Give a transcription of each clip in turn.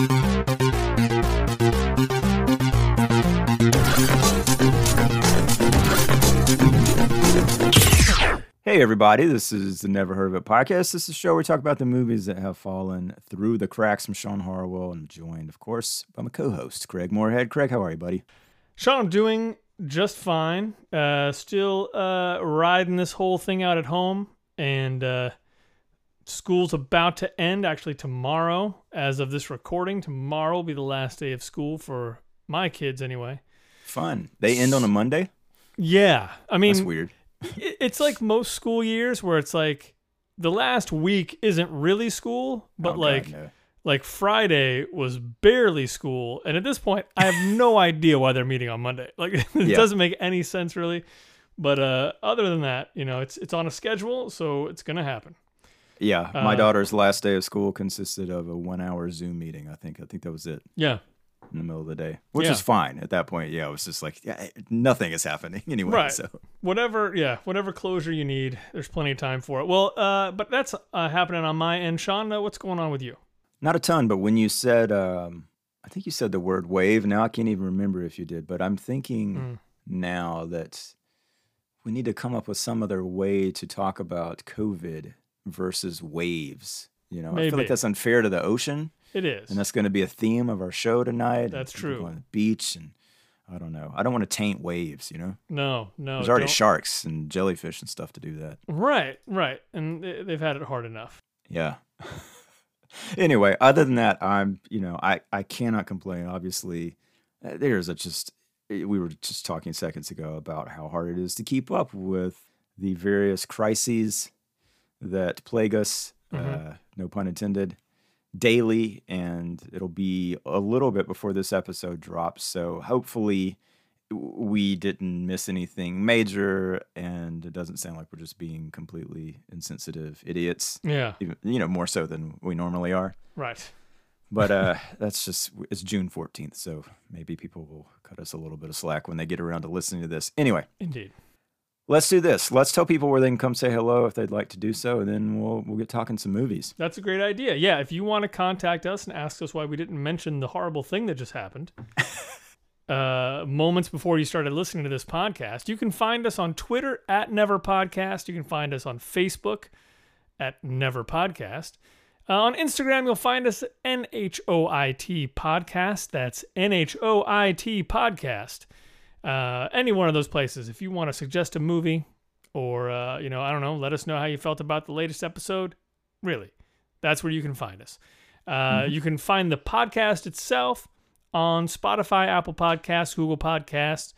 Hey, everybody, this is the Never Heard of It podcast. This is a show where we talk about the movies that have fallen through the cracks. I'm Sean Harwell, and I'm joined, of course, by my co host, Craig Moorhead. Craig, how are you, buddy? Sean, I'm doing just fine. Uh, still uh, riding this whole thing out at home, and uh, school's about to end actually tomorrow. As of this recording, tomorrow will be the last day of school for my kids, anyway. Fun. They end on a Monday? Yeah, I mean, That's weird. it's like most school years where it's like the last week isn't really school, but Oh, God, like no. like Friday was barely school, and at this point, I have no idea why they're meeting on Monday. Like it Yeah. doesn't make any sense really. But uh, other than that, you know, it's it's on a schedule, so it's gonna happen. Yeah, my uh, daughter's last day of school consisted of a one hour Zoom meeting, I think. I think that was it Yeah, in the middle of the day, which Yeah. is fine at that point. Yeah, it was just like, yeah, nothing is happening anyway. Right. So, whatever. Yeah, whatever closure you need, there's plenty of time for it. Well, uh, but that's uh, happening on my end. Sean, uh, what's going on with you? not a ton, but when you said, um, I think you said the word wave. Now I can't even remember if you did, but I'm thinking Mm. now that we need to come up with some other way to talk about COVID versus waves. You know, I feel like that's unfair to the ocean, It is. and that's going to be a theme of our show tonight. That's true. On the beach, and I don't know. I don't want to taint waves. You know, no, no. there's already don't- sharks and jellyfish and stuff to do that. Right, right, and they- they've had it hard enough. Yeah. anyway, other than that, I'm, you know, I, I cannot complain. Obviously, uh, there's a just, eh, we were just talking seconds ago about how hard it is to keep up with the various crises that plague us, Mhm. uh, no pun intended, daily. And it'll be a little bit before this episode drops. So hopefully, we didn't miss anything major, and it doesn't sound like we're just being completely insensitive idiots Yeah, even, you know, more so than we normally are. right. But uh, that's just it's June fourteenth, so maybe people will cut us a little bit of slack when they get around to listening to this. Anyway, Indeed. Let's do this. Let's tell people where they can come say hello if they'd like to do so, and then we'll we'll get talking some movies. That's a great idea. Yeah, if you want to contact us and ask us why we didn't mention the horrible thing that just happened uh, moments before you started listening to this podcast, you can find us on Twitter at Never Podcast. You can find us on Facebook at Never Podcast. Uh, on Instagram, you'll find us at NHOIT Podcast. That's NHOIT Podcast. Uh, any one of those places. If you want to suggest a movie or, uh, you know, I don't know, let us know how you felt about the latest episode. Really, that's where you can find us. Uh, You can find the podcast itself on Spotify, Apple Podcasts, Google Podcasts,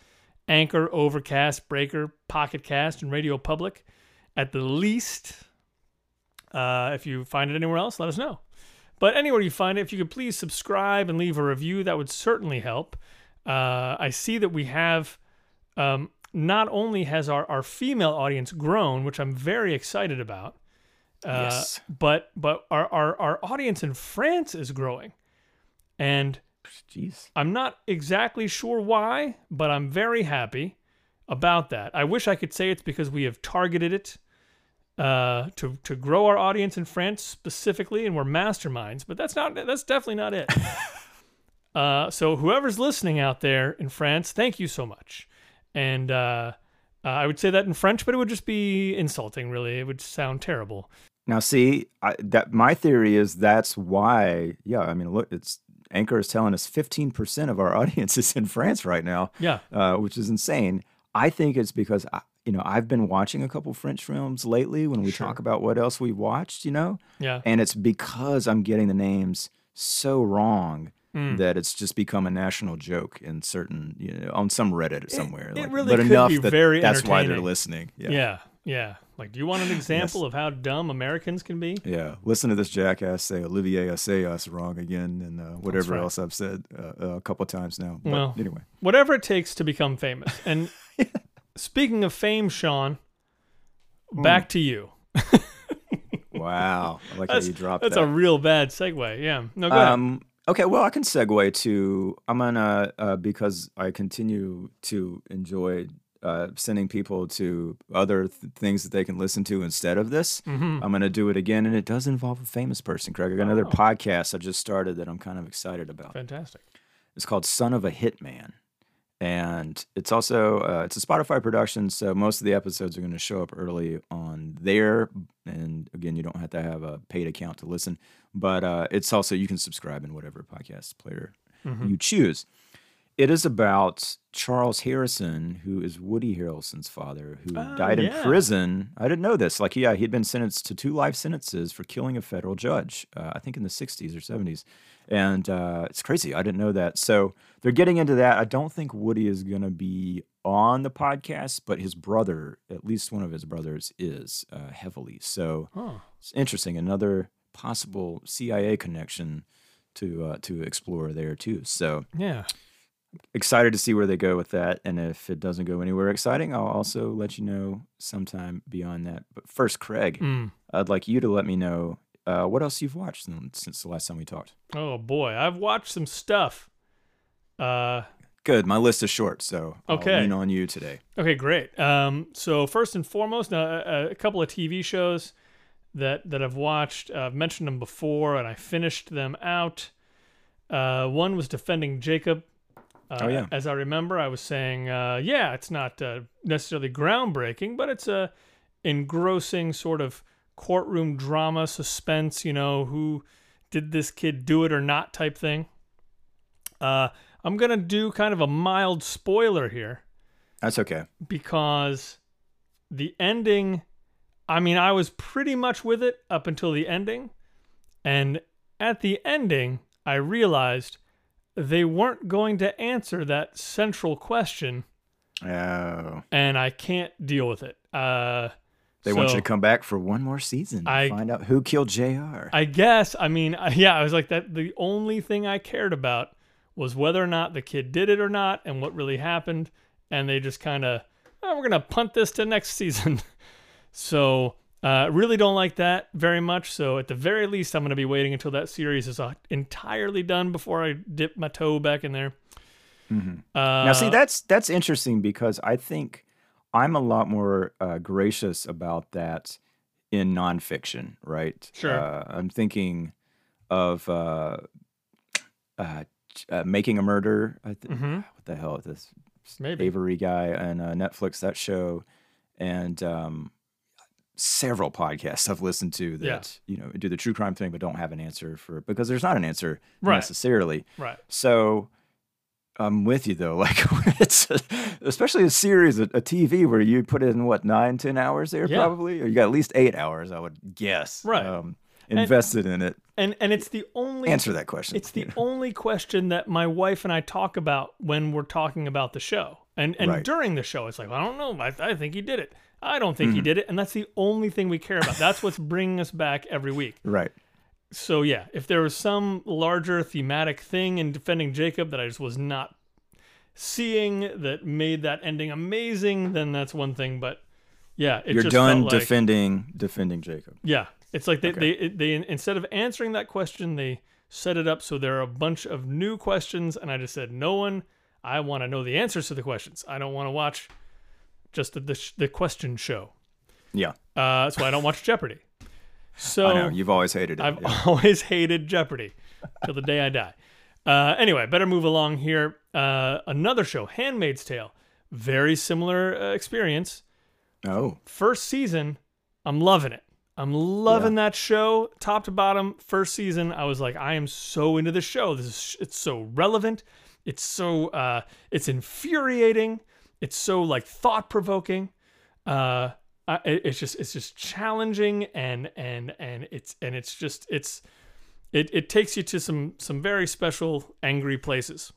Anchor, Overcast, Breaker, Pocket Cast, and Radio Public. At the least, uh, if you find it anywhere else, let us know. But anywhere you find it, if you could please subscribe and leave a review, that would certainly help. Uh, I see that we have um, not only has our, our female audience grown, which I'm very excited about, uh, Yes. but but our, our our audience in France is growing, and Jeez. I'm not exactly sure why, but I'm very happy about that. I wish I could say it's because we have targeted it uh, to to grow our audience in France specifically, and we're masterminds. But that's not that's definitely not it. uh, so whoever's listening out there in France, thank you so much. And uh, uh, I would say that in French, but it would just be insulting. Really, it would sound terrible. Now, see, I, that my theory is that's why. Yeah, I mean, look, it's Anchor is telling us fifteen percent of our audience is in France right now. Yeah. uh, which is insane. I think it's because I, you know I've been watching a couple French films lately when we Sure. talk about what else we watched, you know, Yeah. and it's because I'm getting the names so wrong Mm. that it's just become a national joke in certain, you know, on some Reddit somewhere. it like, really but could enough be that very that's why they're listening. Yeah. Yeah. Yeah. Like, do you want an example of how dumb Americans can be? Yeah, listen to this jackass say Olivier Assayas wrong again, and uh, whatever right. else I've said uh, a couple times now. But Well, anyway, Whatever it takes to become famous. And speaking of fame, Sean, Hmm. back to you. wow, I like how you dropped that's that. a real bad segue. Yeah. No, go ahead. Okay, well, I can segue to I'm gonna uh, because I continue to enjoy uh, sending people to other th- things that they can listen to instead of this. Mm-hmm. I'm going to do it again, and it does involve a famous person, Craig. I got another podcast I just started that I'm kind of excited about. Fantastic. It's called Son of a Hitman, and it's also uh, it's a Spotify production, so most of the episodes are going to show up early on there. And again, you don't have to have a paid account to listen, but uh, it's also you can subscribe in whatever podcast player Mm-hmm. you choose. It is about Charles Harrelson, who is Woody Harrelson's father, who Oh, died in yeah. prison. I didn't know this. Like, yeah, he'd been sentenced to two life sentences for killing a federal judge, uh, I think in the 60s or 70s. And uh, it's crazy. I didn't know that. So they're getting into that. I don't think Woody is going to be on the podcast, but his brother, at least one of his brothers, is uh, heavily. So Oh, it's interesting. Another possible CIA connection to uh, to explore there too. So yeah. Excited to see where they go with that. And if it doesn't go anywhere exciting, I'll also let you know sometime beyond that. But first, Craig, Mm. I'd like you to let me know uh, what else you've watched since- the last time we talked. Oh boy, I've watched some stuff. Uh, Good. My list is short, so I'll Okay. lean on you today. Okay, great. Um, so first and foremost, now, a, a couple of TV shows that that I've watched. Uh, I've mentioned them before, and I finished them out. Uh, one was Defending Jacob. Uh, Oh, yeah. As I remember, I was saying, uh, yeah, it's not uh, necessarily groundbreaking, but it's a engrossing sort of courtroom drama, suspense. You know, who did this kid do it or not type thing. Uh, I'm gonna do kind of a mild spoiler here That's okay. because the ending I mean I was pretty much with it up until the ending and at the ending I realized they weren't going to answer that central question Oh, and I can't deal with it. Uh they want you to come back for one more season. to I- find out who killed Jr. I guess I mean yeah, I was like that the only thing I cared about was whether or not the kid did it or not and what really happened and they just kind of oh, we're going to punt this to next season. so, uh, really don't like that very much. So, at the very least, I'm going to be waiting until that series is uh, entirely done before I dip my toe back in there. Mhm. Uh, Now, see, that's that's interesting because I think I'm a lot more uh, gracious about that in nonfiction, right? Sure. Uh, I'm thinking of uh, uh, uh, Making a Murder. I th- Mhm. What the hell is this? maybe. Avery guy on uh, Netflix, that show, and um, several podcasts I've listened to that Yeah. you know do the true crime thing, but don't have an answer for because there's not an answer Right. necessarily. Right. So I'm with you though. Like it's a, especially a series, a, a TV where you put in what nine, ten hours there Yeah. probably, or you got at least eight hours, I would guess. Right. Um, invested in it. And and it's the only Answer that question. It's the know. only question that my wife and I talk about when we're talking about the show. And and Right. during the show, it's like, I don't know. I, I think he did it. I don't think he Mm-hmm. did it. And that's the only thing we care about. That's what's bringing us back every week. right. So, yeah, if there was some larger thematic thing in defending Jacob that I just was not seeing that made that ending amazing, then that's one thing. But yeah, it You're just done like, defending defending Jacob. yeah, it's like they, Okay. they they instead of answering that question, they set it up so there are a bunch of new questions, and I just said, no one. I want to know the answers to the questions. I don't want to watch just the the, sh- the question show. Yeah. Uh, that's why I don't watch Jeopardy. So I know you've always hated it. I've yeah. always hated Jeopardy till the day I die. Uh, anyway, better move along here. Uh, another show, Handmaid's Tale, very similar uh, experience Oh, first season, I'm loving it. I'm loving that show, top to bottom. First season, I was like, I am so into this show. This is it's so relevant. It's so uh, it's infuriating. It's so like thought provoking. Uh, it's just it's just challenging and and and it's and it's just it's it it takes you to some some very special angry places.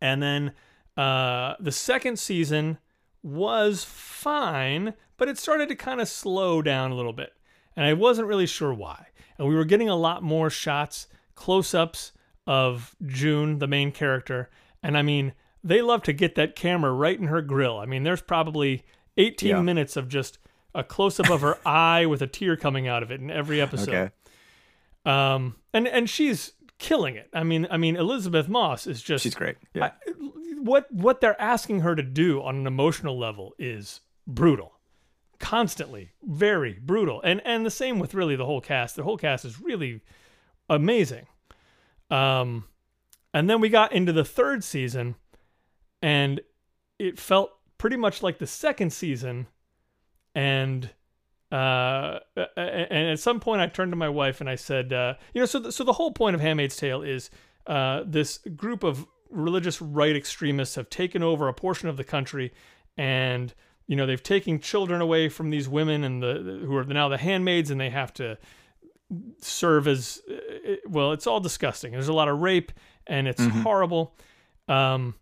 And then uh, the second season was fine, but it started to kind of slow down a little bit. And I wasn't really sure why. And we were getting a lot more shots, close ups of June, the main character. And I mean, they love to get that camera right in her grill. I mean, there's probably 18 Yeah. minutes of just a close up of her eye with a tear coming out of it in every episode. okay. Um, and and she's killing it. I mean, I mean, Elisabeth Moss is just She's great. Yeah. I- what what they're asking her to do on an emotional level is brutal constantly very brutal and and the same with really the whole cast the whole cast is really amazing um and then we got into the third season and it felt pretty much like the second season. And uh and at some point i turned to my wife and i said uh you know so the, so the whole point of handmaid's tale is uh this group of religious right extremists have taken over a portion of the country and you know they've taken children away from these women and the who are now the handmaids and they have to serve as well it's all disgusting. There's a lot of rape and it's Mhm. horrible. Um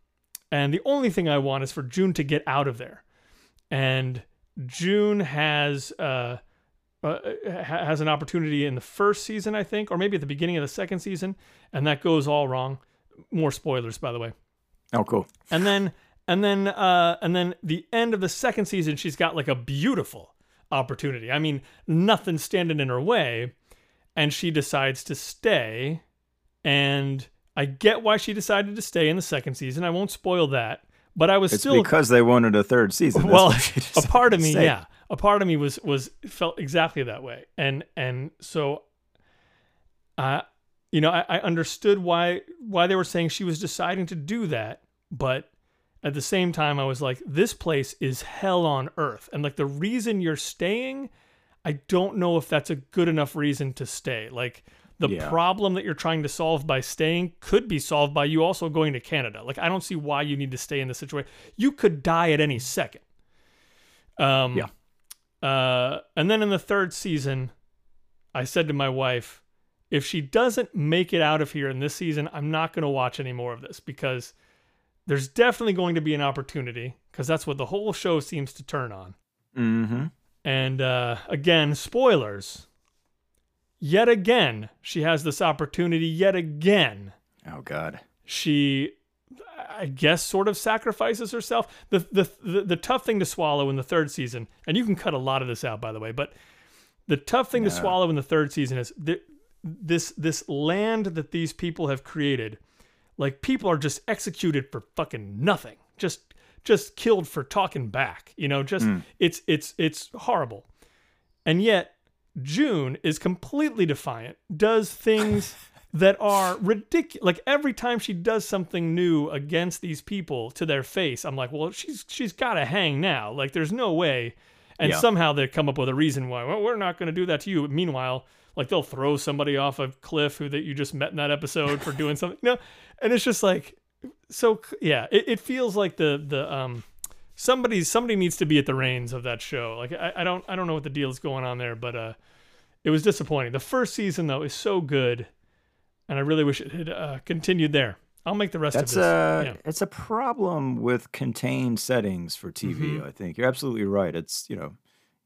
and the only thing i want is for june to get out of there. And june has uh uh, has an opportunity in the first season, I think, or maybe at the beginning of the second season, and that goes all wrong. More spoilers, by the way. Oh, cool. and then and then uh and then the end of the second season she's got like a beautiful opportunity. I mean nothing standing in her way. And she decides to stay. And i get why she decided to stay in the second season. I won't spoil that but i was It's still because they wanted a third season. Well a part of me yeah. A part of me was was felt exactly that way. And and so uh you know I, I understood why why they were saying she was deciding to do that but at the same time i was like this place is hell on earth. And like the reason you're staying i don't know if that's a good enough reason to stay. Like the Yeah. problem that you're trying to solve by staying could be solved by you also going to canada like i don't see why you need to stay in this situation you could die at any second um Yeah. uh and then in the third season i said to my wife if she doesn't make it out of here in this season i'm not going to watch any more of this because there's definitely going to be an opportunity because that's what the whole show seems to turn on Mm-hmm. and uh, again, spoilers. Yet again, she has this opportunity. Yet again, Oh God. she, I guess, sort of sacrifices herself. The, the the the tough thing to swallow in the third season, and you can cut a lot of this out, by the way, but the tough thing to swallow in the third season is th- this this land that these people have created. Like people are just executed for fucking nothing. Just just killed for talking back. You know, just Mm. it's it's it's horrible. And yet June is completely defiant, does things that are ridiculous. Like every time she does something new against these people to their face, I'm like, well, she's she's got to hang now. Like there's no way. And Yeah. somehow they come up with a reason why. Well, we're not going to do that to you. Meanwhile, like they'll throw somebody off a cliff who that you just met in that episode for doing something. No, and it's just like so. Yeah, it, it feels like the the um somebody somebody needs to be at the reins of that show. Like I, I don't I don't know what the deal is going on there, but uh, it was disappointing. The first season though is so good, and I really wish it had uh, continued there. I'll make the rest That's of this. a yeah. it's a problem with contained settings for TV. Mm-hmm. I think you're absolutely right. It's you know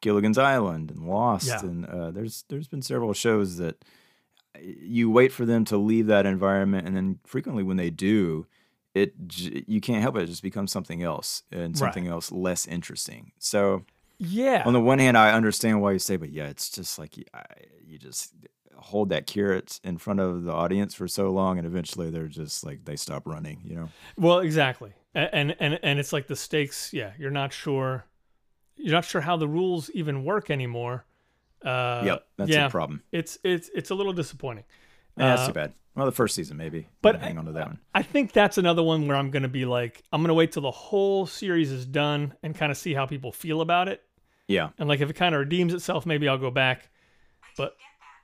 Gilligan's Island and Lost, Yeah. and uh, there's there's been several shows that uh, you wait for them to leave that environment, and then frequently when they do, it you can't help it. It just becomes something else and Right. something else less interesting. So Yeah. on the one hand, I understand why you say, but yeah, it's just like you, I, you just hold that carrot in front of the audience for so long, and eventually they're just like they stop running. You know. Well, exactly, and and and it's like the stakes. Yeah, you're not sure, you're not sure how the rules even work anymore. Uh, Yep, that's yeah, a problem. It's it's it's a little disappointing. Yeah, that's Uh, too bad. Well, the first season maybe, but but hang on to that one. I think that's another one where I'm gonna be like, I'm gonna wait till the whole series is done and kind of see how people feel about it. Yeah, And like if it kind of redeems itself, maybe I'll go back. But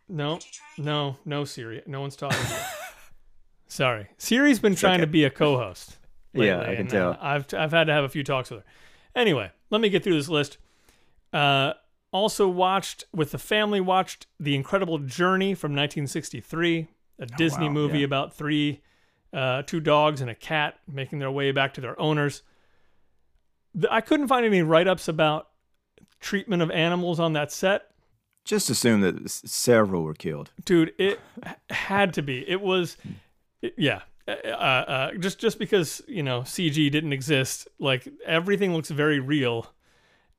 no, no, no, Siri. No one's talking. Sorry, Siri's been trying to be a co-host. Yeah, I can tell. uh, I've I've had to have a few talks with her. Anyway, let me get through this list. Uh, also watched with the family. Watched The Incredible Journey from 1963, a Disney wow, movie yeah. about three, uh, two dogs and a cat making their way back to their owners. The- I couldn't find any write-ups about treatment of animals on that set just assume that several were killed. dude it had to be it was it- yeah uh, uh, just just because you know cg didn't exist like everything looks very real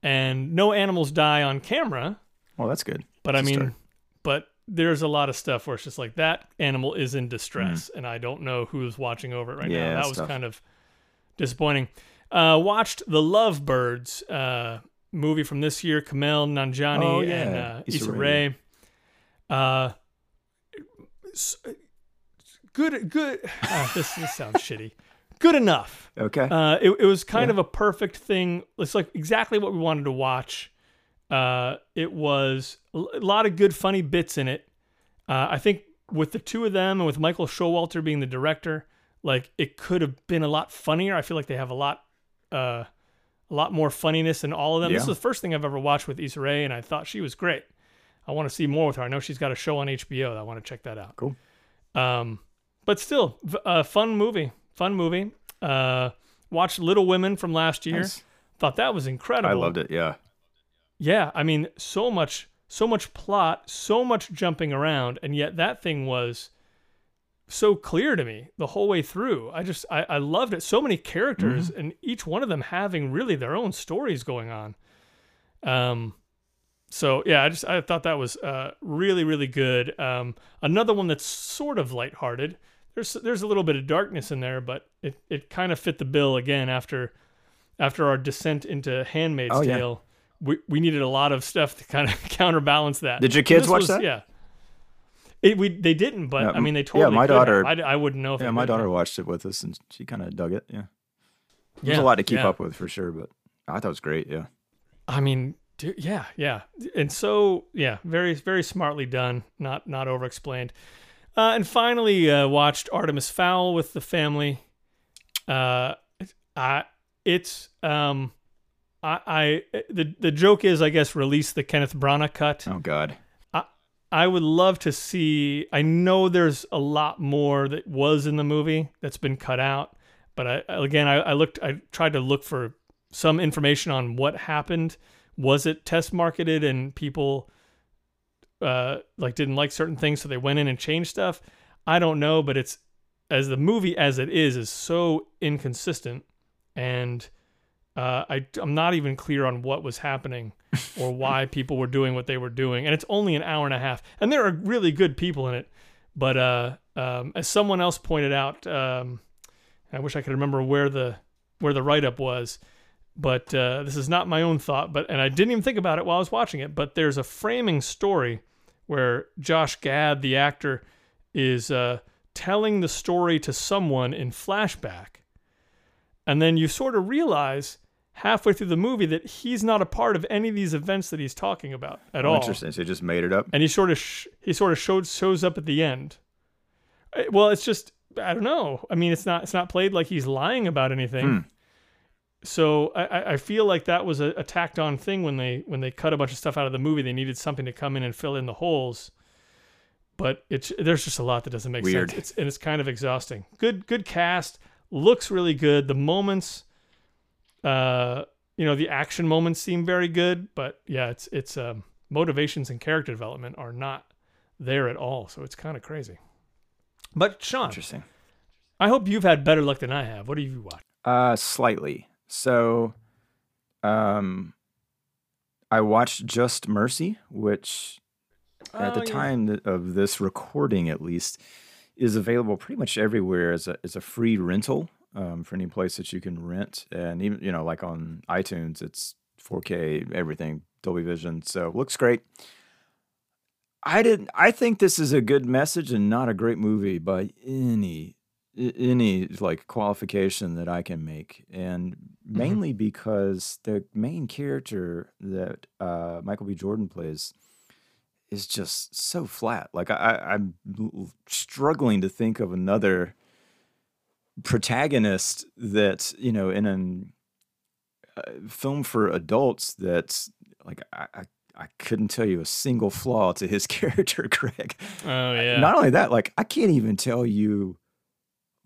and no animals die on camera Well, that's good. but i That's a mean there's a lot of stuff where it's just like that animal is in distress and i don't know who's watching over it right Mm. Yeah, now that was tough. kind of disappointing. Uh, watched The Lovebirds uh, movie from this year. Kumail Nanjiani Oh, yeah. and uh, Issa Issa Rae. Rae. Uh, good, good. ah, this this sounds shitty. Good enough. Okay. Uh, it, it was kind Yeah. of a perfect thing. It's like exactly what we wanted to watch. Uh, it was a lot of good, funny bits in it. Uh, I think with the two of them and with Michael Showalter being the director, like it could have been a lot funnier. I feel like they have a lot, uh, a lot more funniness in all of them. This is the first thing I've ever watched with Issa Rae, and I thought she was great. I want to see more with her. I know she's got a show on HBO. I want to check that out. Cool. Um, but still, v- a fun movie. Fun movie. Uh, watched Little Women from last year. Nice. Thought that was incredible. I loved it. Yeah. Yeah, I mean, so much, so much plot, so much jumping around, and yet that thing was so clear to me the whole way through. I just, I, I loved it. So many characters, and each one of them having really their own stories going on. Um, so yeah, I just, I thought that was uh, really, really good. Um, another one that's sort of lighthearted. There's, there's a little bit of darkness in there, but it, it kind of fit the bill again after, after our descent into Handmaid's Oh, yeah. We, we needed a lot of stuff to kind of counterbalance that. Did your kids watch was- that? Yeah. It, we they didn't, but Yeah, I mean they totally. yeah, my daughter- I, I wouldn't know if Yeah, my daughter watched it with us and she kind of dug it. Yeah. There's Yeah, a lot to keep yeah. up with for sure, but I thought it was great. Yeah. I mean, dude, yeah, yeah, and so yeah, very very smartly done, not not over explained. Uh, and finally, uh, watched Artemis Fowl with the family. Uh, I it's um, I I the the joke is I guess release the Kenneth Branagh cut. Oh God. I would love to see. I know there's a lot more that was in the movie that's been cut out, but I again I, I looked. I tried to look for some information on what happened. Was it test marketed and people uh, like didn't like certain things, so they went in and changed stuff? I don't know, but it's as the movie as it is is so inconsistent, and uh, I I'm not even clear on what was happening or why people were doing what they were doing. And it's only an hour and a half. And there are really good people in it. But uh, um, as someone else pointed out, um, I wish I could remember where the where the write up was. But uh, this is not my own thought. But and I didn't even think about it while I was watching it. But there's a framing story where Josh Gad, the actor, is uh, telling the story to someone in flashback, and then you sort of realize halfway through the movie that he's not a part of any of these events that he's talking about at Oh, all. Interesting. So you just made it up. And he sort of sh- he sort of showed shows up at the end. Uh, Well, it's just I don't know. I mean, it's not it's not played like he's lying about anything. Hmm. So I, I- I feel like that was a, a tacked on thing when they when they cut a bunch of stuff out of the movie. They needed something to come in and fill in the holes. But it's there's just a lot that doesn't make Weird. sense. It's and it's kind of exhausting. Good good cast, looks really good. The moments, uh, you know, the action moments seem very good. But yeah, it's it's um, motivations and character development are not there at all. So it's kind of crazy. But Sean, Interesting. I hope you've had better luck than I have. What have you watched? Uh, slightly. So, um, I watched Just Mercy, which at the Oh, yeah. time of this recording, at least, is available pretty much everywhere as a as a free rental um, for any place that you can rent, and even you know like on iTunes, it's 4K, everything, Dolby Vision, so looks great. I didn't. I think this is a good message and not a great movie by any any like qualification that I can make, and mainly because the main character that uh, Michael B. Jordan plays is just so flat. Like I, I, I'm struggling to think of another protagonist that you know in an uh, film for adults that's like I, I I couldn't tell you a single flaw to his character, Greg. Oh yeah. Not only that, like I can't even tell you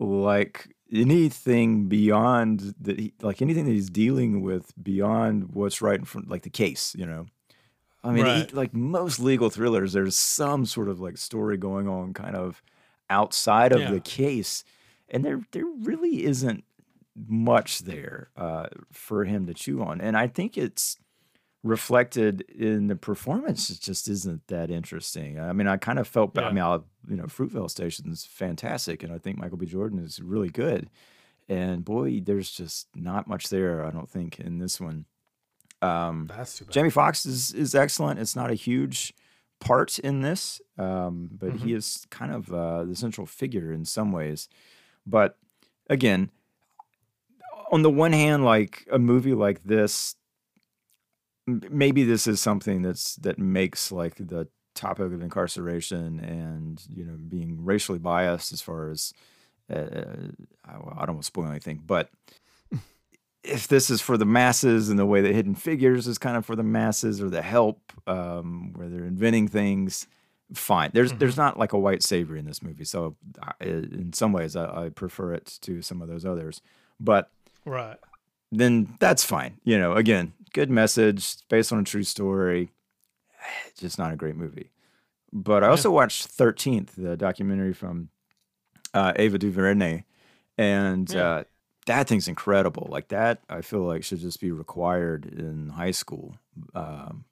like anything beyond that he like anything that he's dealing with beyond what's right in front like the case, you know. I mean, he- like most legal thrillers, there's some sort of like story going on kind of outside of Yeah. the case. And there there really isn't much there uh, for him to chew on. And I think it's reflected in the performance. It just isn't that interesting. I mean, I kind of felt, I mean, I'll, you know, Fruitvale Station is fantastic. And I think Michael B. Jordan is really good. and boy, there's just not much there. I don't think in this one. Um, That's too bad. Jamie Foxx is is excellent. It's not a huge part in this, um, but he is kind of uh, the central figure in some ways. But again, on the one hand, like a movie like this, m- maybe this is something that's that makes like the topic of incarceration and you know being racially biased as far as uh, I, I don't want to spoil anything, but if this is for the masses and the way that Hidden Figures is kind of for the masses or the Help, um, where they're inventing things, fine. There's there's not like a white savior in this movie, so I, in some ways I, I prefer it to some of those others. But Right. then that's fine. You know, again, good message based on a true story. Just not a great movie. But I also watched Thirteenth, the documentary from uh, Ava DuVernay, and Yeah. uh, that thing's incredible. Like that, I feel like should just be required in high school. Um,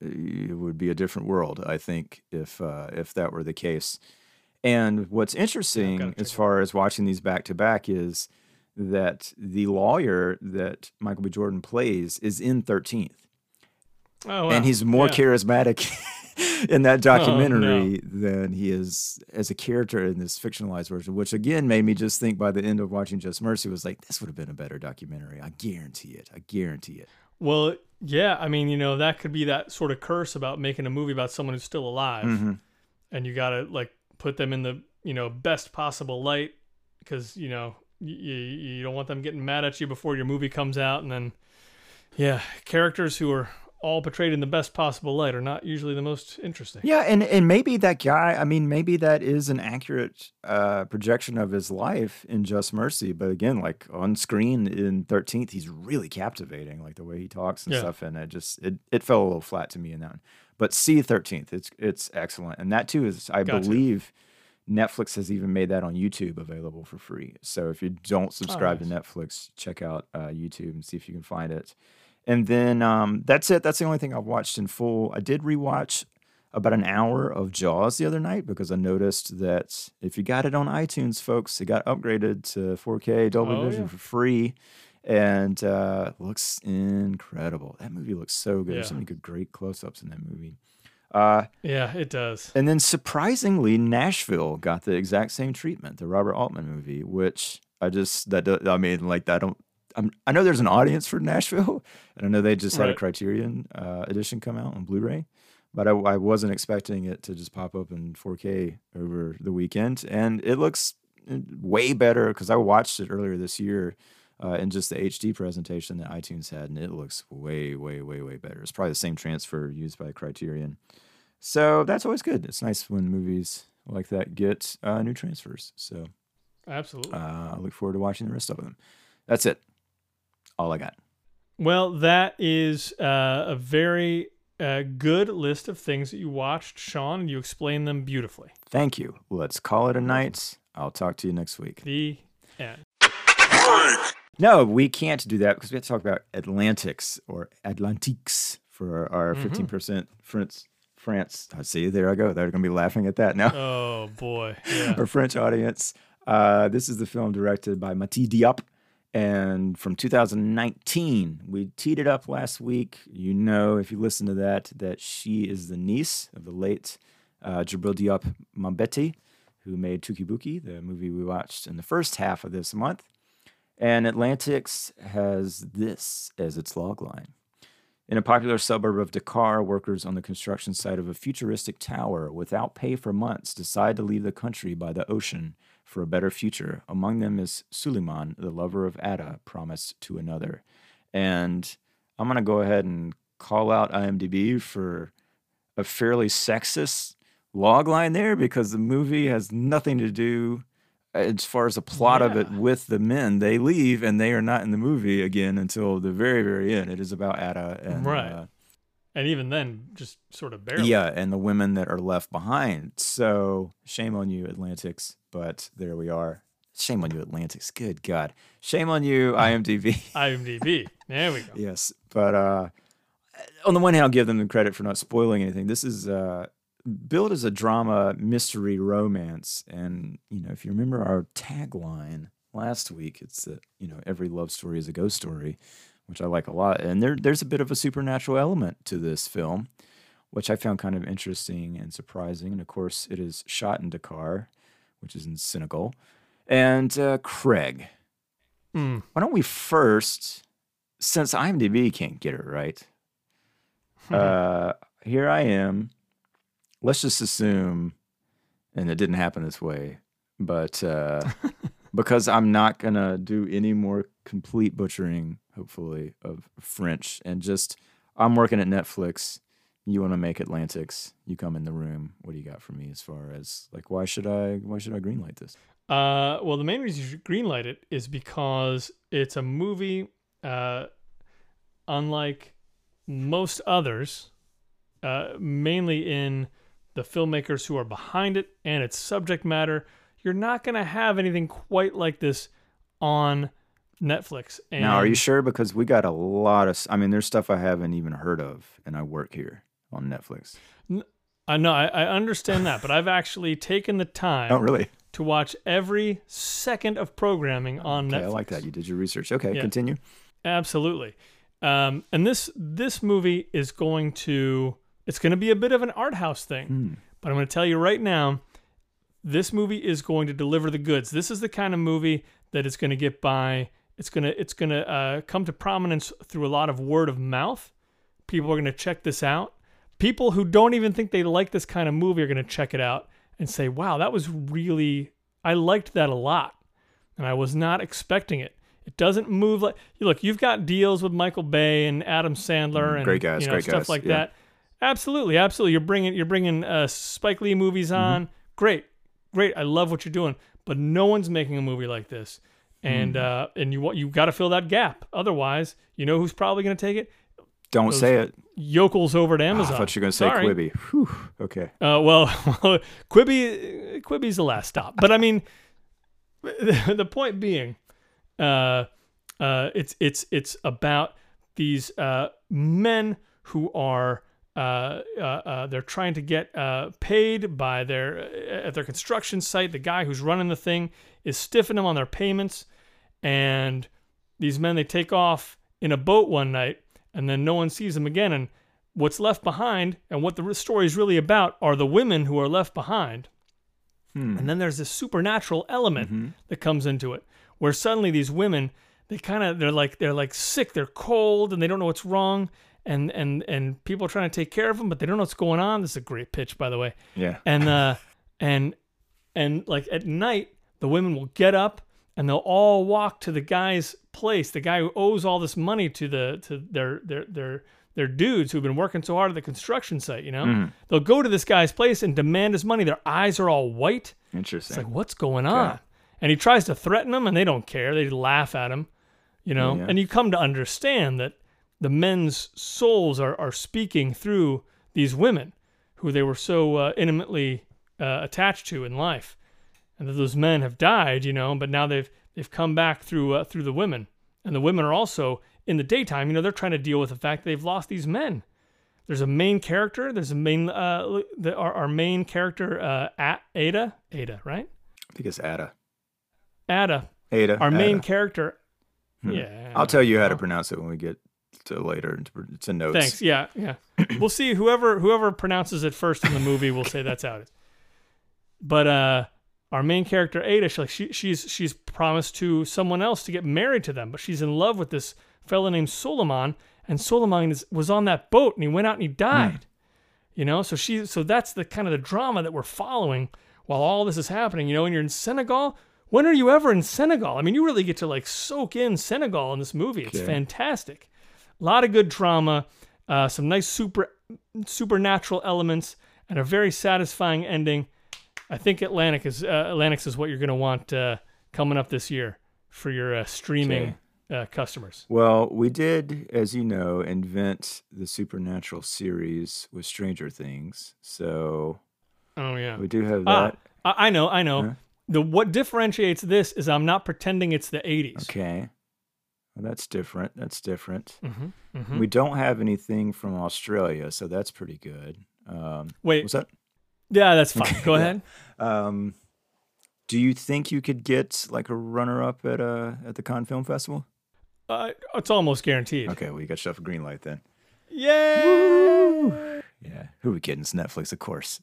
it would be a different world, I think, if uh, if that were the case. And what's interesting as far as watching these back to back is that the lawyer that Michael B. Jordan plays is in 13th. Oh, wow. And he's more Yeah. charismatic in that Oh, no. documentary than he is as a character in this fictionalized version, which again made me just think by the end of watching Just Mercy was like, this would have been a better documentary. I guarantee it. I guarantee it. Well, yeah. I mean, you know, that could be that sort of curse about making a movie about someone who's still alive, Mm-hmm. and you gotta like put them in the you know best possible light because you know you, you don't want them getting mad at you before your movie comes out, and then yeah, characters who are all portrayed in the best possible light are not usually the most interesting. Yeah, and and maybe that guy. I mean, maybe that is an accurate uh, projection of his life in Just Mercy. But again, like on screen in Thirteenth, he's really captivating. Like the way he talks and Yeah. stuff, and it just it, it fell a little flat to me in that one. But see Thirteenth, it's it's excellent, and that too is I Gotcha. believe Netflix has even made that on YouTube available for free. So if you don't subscribe nice. to Netflix, check out uh, YouTube and see if you can find it. And then um, that's it. That's the only thing I've watched in full. I did rewatch about an hour of Jaws the other night because I noticed that if you got it on iTunes, folks, it got upgraded to 4K Dolby Oh, Vision yeah. for free, and uh, looks incredible. That movie looks so good. There's so many good, great close-ups in that movie. Uh, Yeah, it does. and then surprisingly, Nashville got the exact same treatment, the Robert Altman movie, which I just that I mean, like I don't. I'm, I know there's an audience for Nashville, and I know they just had a Criterion uh, edition come out on Blu-ray, but I, I wasn't expecting it to just pop up in 4K over the weekend, and it looks uh, way better because I watched it earlier this year uh, in just the HD presentation that iTunes had, and it looks way, way, way, way better. It's probably the same transfer used by Criterion. So that's always good. It's nice when movies like that get uh, new transfers. So Absolutely. uh, I look forward to watching the rest of them. That's it. All I got. Well, that is uh, a very uh, good list of things that you watched, Sean, and you explained them beautifully. Thank you. Let's call it a night. I'll talk to you next week. The end. No, we can't do that because we have to talk about Atlantics or Atlantiques for our Mm-hmm. 15% France. France. I see. There I go. They're going to be laughing at that now. Oh boy. Yeah. our French audience. Uh, this is the film directed by Mati Diop and from 2019. We teed it up last week. You know, if you listen to that, that she is the niece of the late uh, Djibril Diop Mambéty, who made Touki Bouki, the movie we watched in the first half of this month. And Atlantics has this as its logline. In a popular suburb of Dakar, workers on the construction site of a futuristic tower without pay for months decide to leave the country by the ocean for a better future. Among them is Souleiman, the lover of Ada, promised to another. And I'm going to go ahead and call out IMDb for a fairly sexist logline there because the movie has nothing to do as far as the plot of it with the men. They leave and they are not in the movie again until the very, very end. It is about Ada and Right. uh, And even then, just sort of barely. yeah, and the women that are left behind. So shame on you, Atlantics. But there we are. Shame on you, Atlantics. Good God. Shame on you, IMDb. IMDb. There we go. yes. But uh, on the one hand, I'll give them the credit for not spoiling anything. This is uh, billed as a drama mystery romance. And, you know, if you remember our tagline last week. It's that you know every love story is a ghost story, which I like a lot, and there there's a bit of a supernatural element to this film, which I found kind of interesting and surprising. And of course, it is shot in Dakar, which is in Senegal, and uh, Craig. Mm. Why don't we first, since IMDb can't get it right, uh, here I am. Let's just assume, and it didn't happen this way, but uh, because I'm not gonna do any more complete butchering, hopefully, of French, and just I'm working at Netflix. You want to make Atlantics? You come in the room. What do you got for me as far as like why should I why should I greenlight this? Uh, well, the main reason you should greenlight it is because it's a movie, uh, unlike most others, uh, mainly in the filmmakers who are behind it and its subject matter. You're not going to have anything quite like this on Netflix. And now, are you sure? Because we got a lot of. I mean, there's stuff I haven't even heard of, and I work here on Netflix. I know, I, I understand that, but I've actually taken the time Oh, really? to watch every second of programming on Okay, Netflix. I like that. You did your research. Okay, Yeah. continue. Absolutely. Um, and this this movie is going to it's going to be a bit of an art house thing. Hmm. But I'm going to tell you right now, this movie is going to deliver the goods. This is the kind of movie that is going to get by. It's going to it's going to uh, come to prominence through a lot of word of mouth. People are going to check this out. People who don't even think they like this kind of movie are going to check it out and say, "Wow, that was really I liked that a lot." And I was not expecting it. It doesn't move like look. You've got deals with Michael Bay and Adam Sandler and Mm, great guys, you know, great stuff guys, like yeah. that. Absolutely, absolutely. You're bringing you're bringing uh, Spike Lee movies Mm-hmm. on. Great, great. I love what you're doing, but no one's making a movie like this. And Mm. uh, and you you got to fill that gap. Otherwise, you know who's probably going to take it? Don't say it. Yokels over at Oh, Amazon. I thought you were going to say Sorry. Quibi. Whew. Okay. Uh, well, Quibi, Quibi's the last stop. But I mean, the, the point being, uh, uh, it's it's it's about these uh, men who are uh, uh, uh, they're trying to get uh, paid by their at their construction site. The guy who's running the thing is stiffing them on their payments, and these men they take off in a boat one night, and then no one sees them again. And what's left behind, and what the story is really about, are the women who are left behind. Hmm. And then there's this supernatural element Mhm. that comes into it, where suddenly these women, they kind of they're like they're like sick, they're cold, and they don't know what's wrong, and and and people are trying to take care of them, but they don't know what's going on. This is a great pitch, by the way. Yeah. And uh, and and like at night, the women will get up and they'll all walk to the guy's place, the guy who owes all this money to the to their their their their dudes who've been working so hard at the construction site. You know, Mhm. they'll go to this guy's place and demand his money. Their eyes are all white. Interesting. It's like, what's going on? And he tries to threaten them, and they don't care. They laugh at him, you know. Yeah, yeah. And you come to understand that the men's souls are, are speaking through these women who they were so uh, intimately uh, attached to in life, and that those men have died, you know. But now they've they've come back through uh, through the women, and the women are also in the daytime. You know, they're trying to deal with the fact that they've lost these men. There's a main character. There's a main uh, the, our, our main character, uh, A- Ada. Ada, right? I think it's Ada. Ada, Ada. our main character. Hmm. Yeah. I'll tell you how to pronounce it when we get to later. To, to notes. Thanks. Yeah, yeah. we'll see whoever whoever pronounces it first in the movie. We'll say that's how it is. But uh, our main character Ada, she, like she she's she's promised to someone else to get married to them, but she's in love with this fellow named Solomon, and Solomon is, was on that boat and he went out and he died. You know, so she so that's the kind of the drama that we're following while all this is happening. You know, and you're in Senegal. When are you ever in Senegal? I mean, you really get to like soak in Senegal in this movie. It's Okay. fantastic. A lot of good drama, uh, some nice super supernatural elements, and a very satisfying ending. I think Atlantic is uh, Atlantic is what you're going to want uh, coming up this year for your uh, streaming uh, customers. Well, we did, as you know, invent the supernatural series with Stranger Things. So Oh yeah, we do have Ah, that. I, know, I know. Huh? The what differentiates this is I'm not pretending it's the 80s. Okay. Well, that's different. That's different. Mm-hmm, mm-hmm. We don't have anything from Australia, so that's pretty good. Um, Wait, what's that? Yeah, that's fine. Go Yeah. ahead. Um, Do you think you could get like a runner up at uh at the Cannes Film Festival? Uh, it's almost guaranteed. Okay, well you got stuff a green light then. Yay! Yeah, who are we kidding? It's Netflix, of course.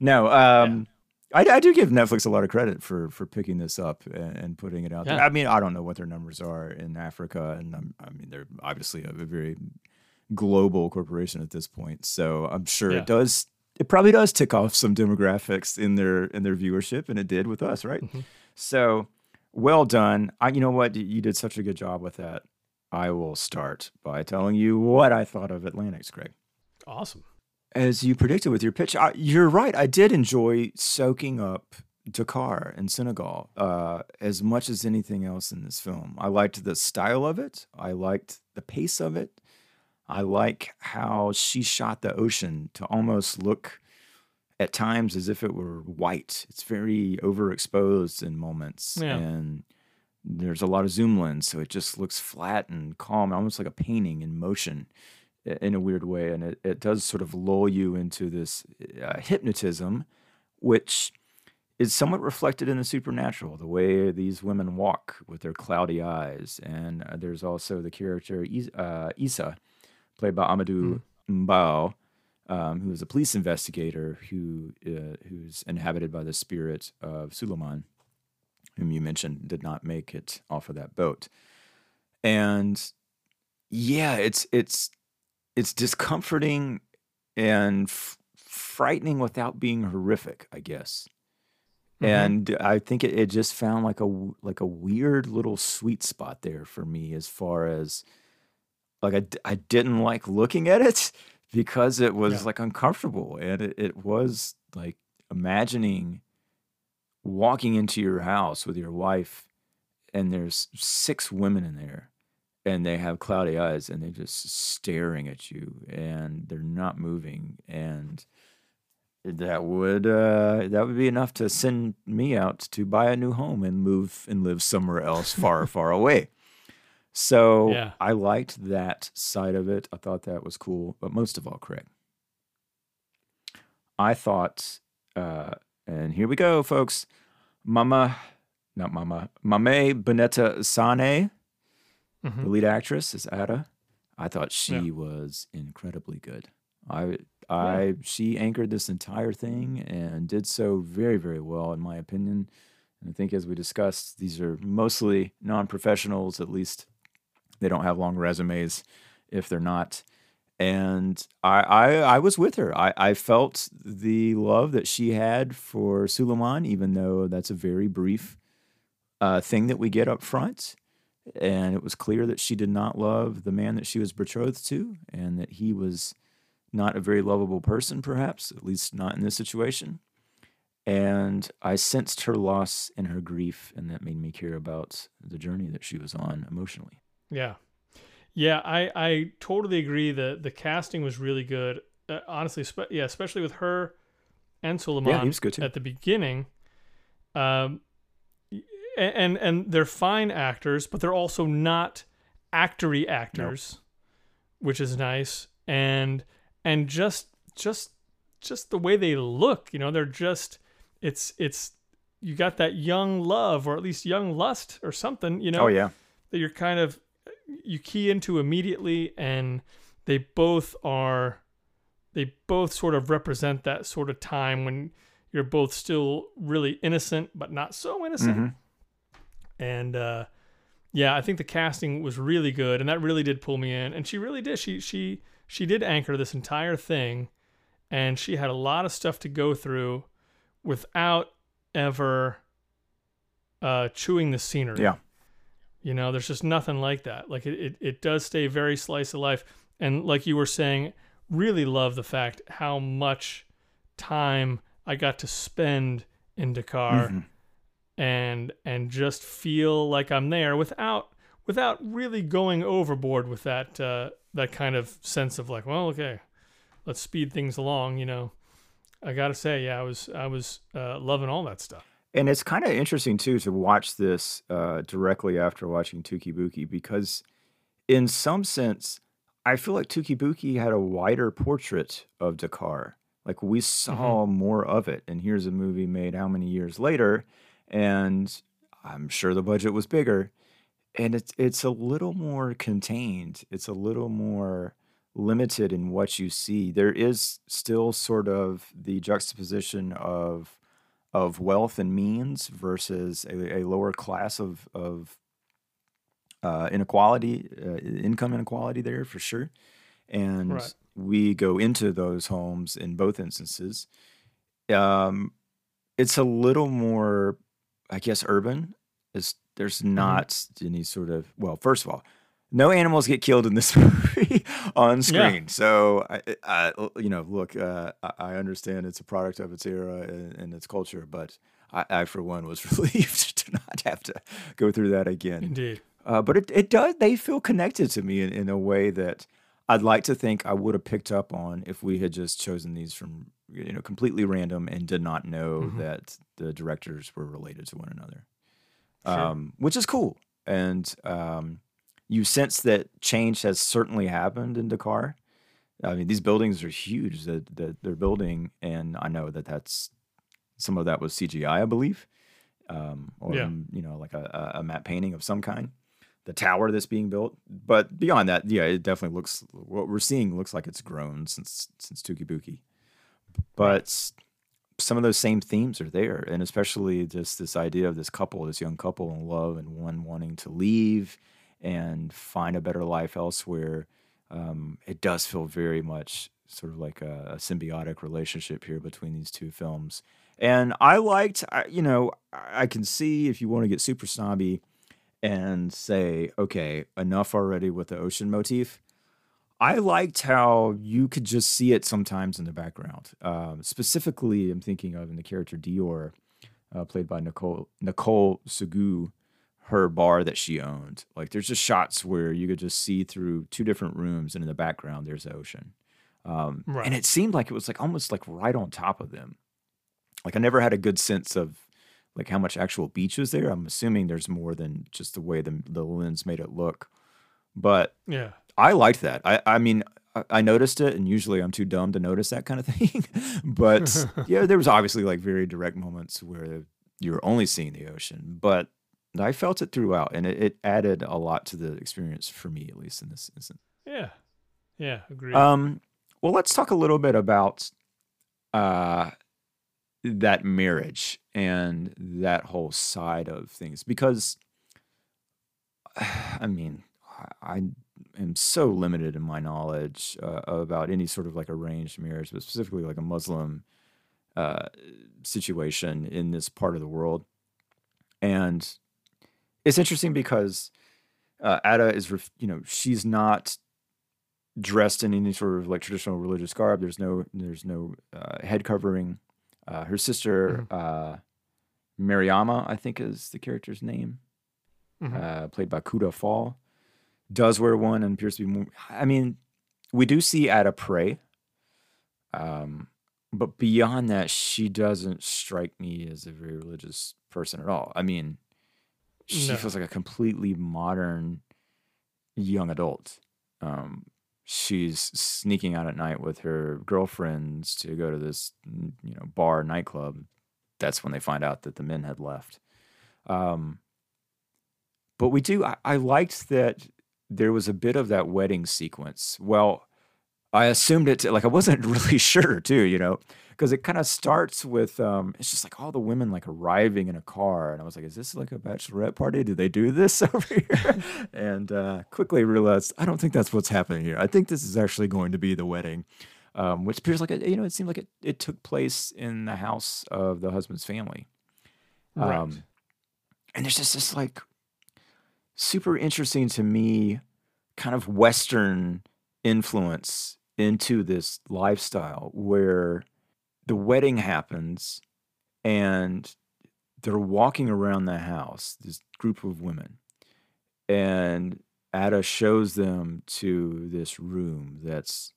No, um, I, I do give Netflix a lot of credit for for picking this up and, and putting it out there. I mean, I don't know what their numbers are in Africa, and I'm, I mean, they're obviously a, a very global corporation at this point. So I'm sure Yeah. it does. It probably does tick off some demographics in their in their viewership, and it did with us, right? Mhm. So well done. I, you know what? You did such a good job with that. I will start by telling you what I thought of Atlantics, Greg Awesome. as you predicted with your pitch, I, you're right. I did enjoy soaking up Dakar and Senegal uh, as much as anything else in this film. I liked the style of it. I liked the pace of it. I like how she shot the ocean to almost look at times as if it were white. It's very overexposed in moments. Yeah. And there's a lot of zoom lens, so it just looks flat and calm, almost like a painting in motion in a weird way. And it, it does sort of lull you into this uh, hypnotism, which is somewhat reflected in the supernatural, the way these women walk with their cloudy eyes. And uh, there's also the character uh, Issa, played by Amadou Mbow, um, who is a police investigator who uh, who's inhabited by the spirit of Souleiman, whom you mentioned did not make it off of that boat. And yeah, it's it's it's discomforting and f- frightening without being horrific, I guess. Mhm. And I think it, it just found like a like a weird little sweet spot there for me as far as like I, I didn't like looking at it because it was Yeah. like uncomfortable and it, it was like imagining walking into your house with your wife and there's six women in there and they have cloudy eyes and they're just staring at you and they're not moving and that would uh that would be enough to send me out to buy a new home and move and live somewhere else far far away so Yeah. i liked that side of it i thought that was cool but most of all craig i thought uh and here we go folks mama not mama Mame Bineta Sané Mhm. the lead actress is Ada. I thought she Yeah. was incredibly good. I I she anchored this entire thing and did so very very well in my opinion. And I think as we discussed, these are mostly non-professionals. At least they don't have long resumes if they're not. And I I, I was with her. I, I felt the love that she had for Souleiman, even though that's a very brief uh, thing that we get up front and it was clear that she did not love the man that she was betrothed to and that he was not a very lovable person perhaps at least not in this situation and i sensed her loss and her grief and that made me care about the journey that she was on emotionally Yeah, yeah, I I totally agree. that The casting was really good. Uh, honestly, spe- yeah, especially with her and Souleiman yeah he was good too at the beginning. Um, and and they're fine actors, but they're also not actory actors, which is nice. And and just just just the way they look, you know, they're just it's it's you got that young love or at least young lust or something, you know oh yeah that you're kind of you key into immediately and they both are they both sort of represent that sort of time when you're both still really innocent but not so innocent. Mhm. and uh yeah i think the casting was really good and that really did pull me in. And she really did. She she she did anchor this entire thing and she had a lot of stuff to go through without ever uh chewing the scenery. Yeah you know, there's just nothing like that. Like it, it, it does stay very slice of life. And like you were saying, really love the fact how much time I got to spend in Dakar Mhm. and and just feel like I'm there without without really going overboard with that uh, that kind of sense of like, well, okay, let's speed things along. You know, I gotta say, yeah, I was I was uh, loving all that stuff. And it's kind of interesting too to watch this uh, directly after watching Touki Bouki because, in some sense, I feel like Touki Bouki had a wider portrait of Dakar. Like we saw more of it, and here's a movie made how many years later, and I'm sure the budget was bigger, and it's it's a little more contained. It's a little more limited in what you see. There is still sort of the juxtaposition of of wealth and means versus a, a lower class of of uh, inequality, uh, income inequality there for sure. And Right. we go into those homes in both instances. Um, it's a little more, I guess, urban. It's, there's not any sort of, well, first of all, no animals get killed in this movie on screen. So, I, I, you know, look, uh, I understand it's a product of its era and, and its culture, but I, I, for one, was relieved to not have to go through that again. Indeed. Uh, but it, it does, they feel connected to me in, in a way that I'd like to think I would have picked up on if we had just chosen these from, you know, completely random and did not know Mhm. that the directors were related to one another Sure. um, which is cool. And um, you sense that change has certainly happened in Dakar. I mean, these buildings are huge that, that they're building, and I know that that's some of that was CGI, I believe, um, or Yeah. you know, like a, a a matte painting of some kind. The tower that's being built, but beyond that, yeah, it definitely looks. What we're seeing looks like it's grown since since Touki Bouki, but some of those same themes are there and especially just this idea of this couple this young couple in love and one wanting to leave and find a better life elsewhere um, it does feel very much sort of like a, a symbiotic relationship here between these two films and i liked I, you know i can see if you want to get super snobby and say okay enough already with the ocean motif I liked how you could just see it sometimes in the background. Um, specifically, I'm thinking of in the character Dior, uh, played by Nicole Nicole Sougou, her bar that she owned. Like, there's just shots where you could just see through two different rooms, and in the background there's the ocean. Um, Right. And it seemed like it was like almost like right on top of them. Like I never had a good sense of like how much actual beach was there. I'm assuming there's more than just the way the the lens made it look. But Yeah. I liked that. I, I mean, I, I noticed it, and usually I'm too dumb to notice that kind of thing. but yeah, there was obviously like very direct moments where you're only seeing the ocean, but I felt it throughout, and it, it added a lot to the experience for me, at least in this instance. Yeah. Yeah. Agreed. Um, well, let's talk a little bit about uh, that marriage and that whole side of things because, I mean, I I am so limited in my knowledge uh, about any sort of like arranged marriage, but specifically like a Muslim uh, situation in this part of the world. And it's interesting because uh, Ada is, ref- you know, she's not dressed in any sort of like traditional religious garb. There's no there's no uh, head covering. Uh, her sister uh, Mariama, I think is the character's name, Mhm. uh, played by Kuda Fall, does wear one and appears to be more. I mean, we do see Ada pray, um, but beyond that, she doesn't strike me as a very religious person at all. I mean, she No. feels like a completely modern young adult. Um, she's sneaking out at night with her girlfriends to go to this, you know, bar nightclub. That's when they find out that the men had left. Um, but we do. I, I liked that there was a bit of that wedding sequence. Well, I assumed it. To, like I wasn't really sure too, you know, because it kind of starts with um, it's just like all the women like arriving in a car, and I was like, is this like a bachelorette party? Do they do this over here? and uh, quickly realized I don't think that's what's happening here. I think this is actually going to be the wedding. Um, which appears like it, you know, it seemed like it, it took place in the house of the husband's family. Right. Um, and there's just this like super interesting to me kind of Western influence into this lifestyle where the wedding happens and they're walking around the house, this group of women, and Ada shows them to this room that's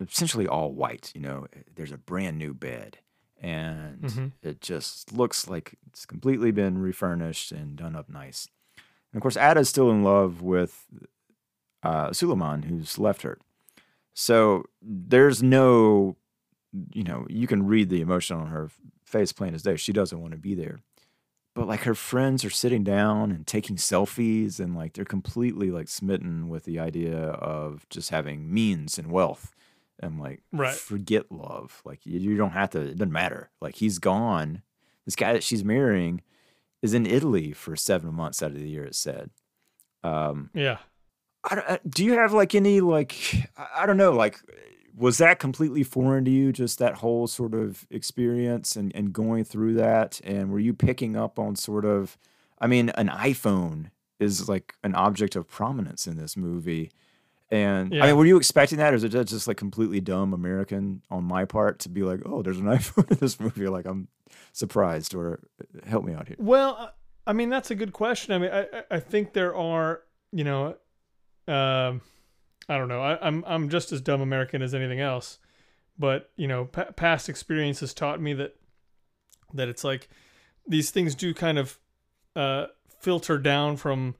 essentially all white. You know, there's a brand new bed, and Mhm. it just looks like it's completely been refurnished and done up nice. And of course, Ada's still in love with uh, Souleiman, who's left her. So there's no, you know, you can read the emotion on her face plain as day. She doesn't want to be there. but like her friends are sitting down and taking selfies and like they're completely like smitten with the idea of just having means and wealth and like Right. forget love like you, you don't have to it doesn't matter like he's gone this guy that she's marrying is in italy for seven months out of the year it said um Yeah. Uh, do you have like any like I- don't know like was that completely foreign to you just that whole sort of experience and and going through that? And were you picking up on sort of I mean an iPhone is like an object of prominence in this movie. And I mean were you expecting that or is it just, like completely dumb American on my part to be like oh there's an iPhone in this movie like I'm surprised or uh, help me out here. Well, uh, I mean that's a good question. I mean, I- I think there are you know, um, I don't know. I, I'm I'm just as dumb American as anything else, but you know, pa- past experience has taught me that that it's like these things do kind of uh, filter down from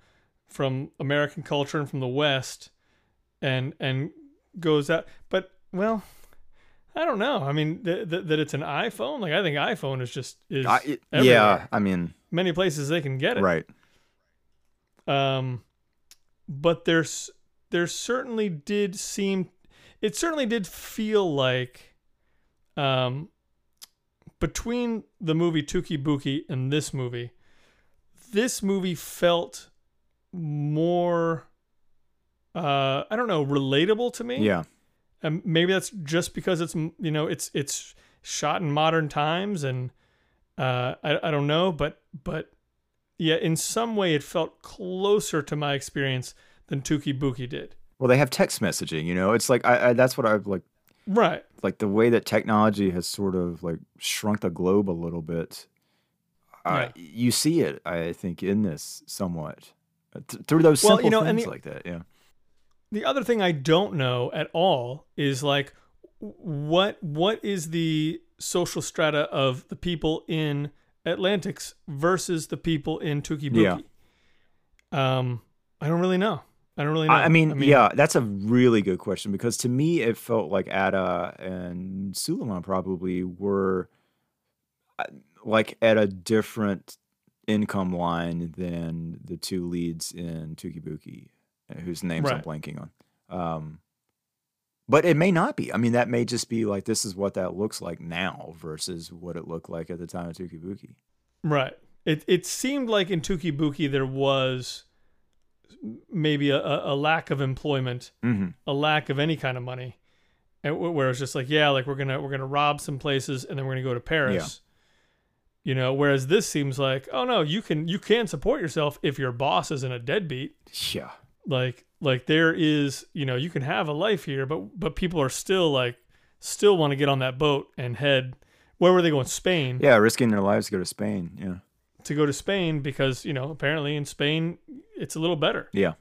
from American culture and from the West, and and goes out. But well. I don't know. I mean, th- th- that it's an iPhone. Like I think iPhone is just is I, it- yeah. I mean many places they can get it. right Um, but there's there certainly did seem it certainly did feel like um between the movie Touki Bouki and this movie, this movie felt more uh I don't know, relatable to me. yeah And maybe that's just because it's you know, it's it's shot in modern times and uh I I don't know, but but yeah, in some way it felt closer to my experience than Touki Bouki did. Well, they have text messaging. You know, it's like I, I that's what I've like Right. like the way that technology has sort of like shrunk the globe a little bit. Uh, You see it, I think, in this somewhat th- through those Well, simple you know, things the- like that. Yeah, The other thing I don't know at all is like what what is the social strata of the people in Atlantics versus the people in Touki Bouki? Um I don't really know. I don't really know. I, I, mean, yeah, that's a really good question because to me it felt like Ada and Souleiman probably were uh, like at a different income line than the two leads in Touki Bouki, whose names I'm blanking on. Um, but it may not be. I mean, that may just be like this is what that looks like now versus what it looked like at the time of Touki Bouki. Right. It it seemed like in Touki Bouki there was maybe a, a lack of employment, hmm a lack of any kind of money, and wh- where it's just like, yeah, like we're gonna we're gonna rob some places and then we're gonna go to Paris. You know, whereas this seems like, oh no, you can you can support yourself if your boss isn't a deadbeat. Yeah. Like like there is, you know, you can have a life here, but but people are still like still want to get on that boat and head where were they going? Spain. Yeah, risking their lives to go to Spain. Yeah. to go to Spain because you know apparently in Spain it's a little better. Yeah.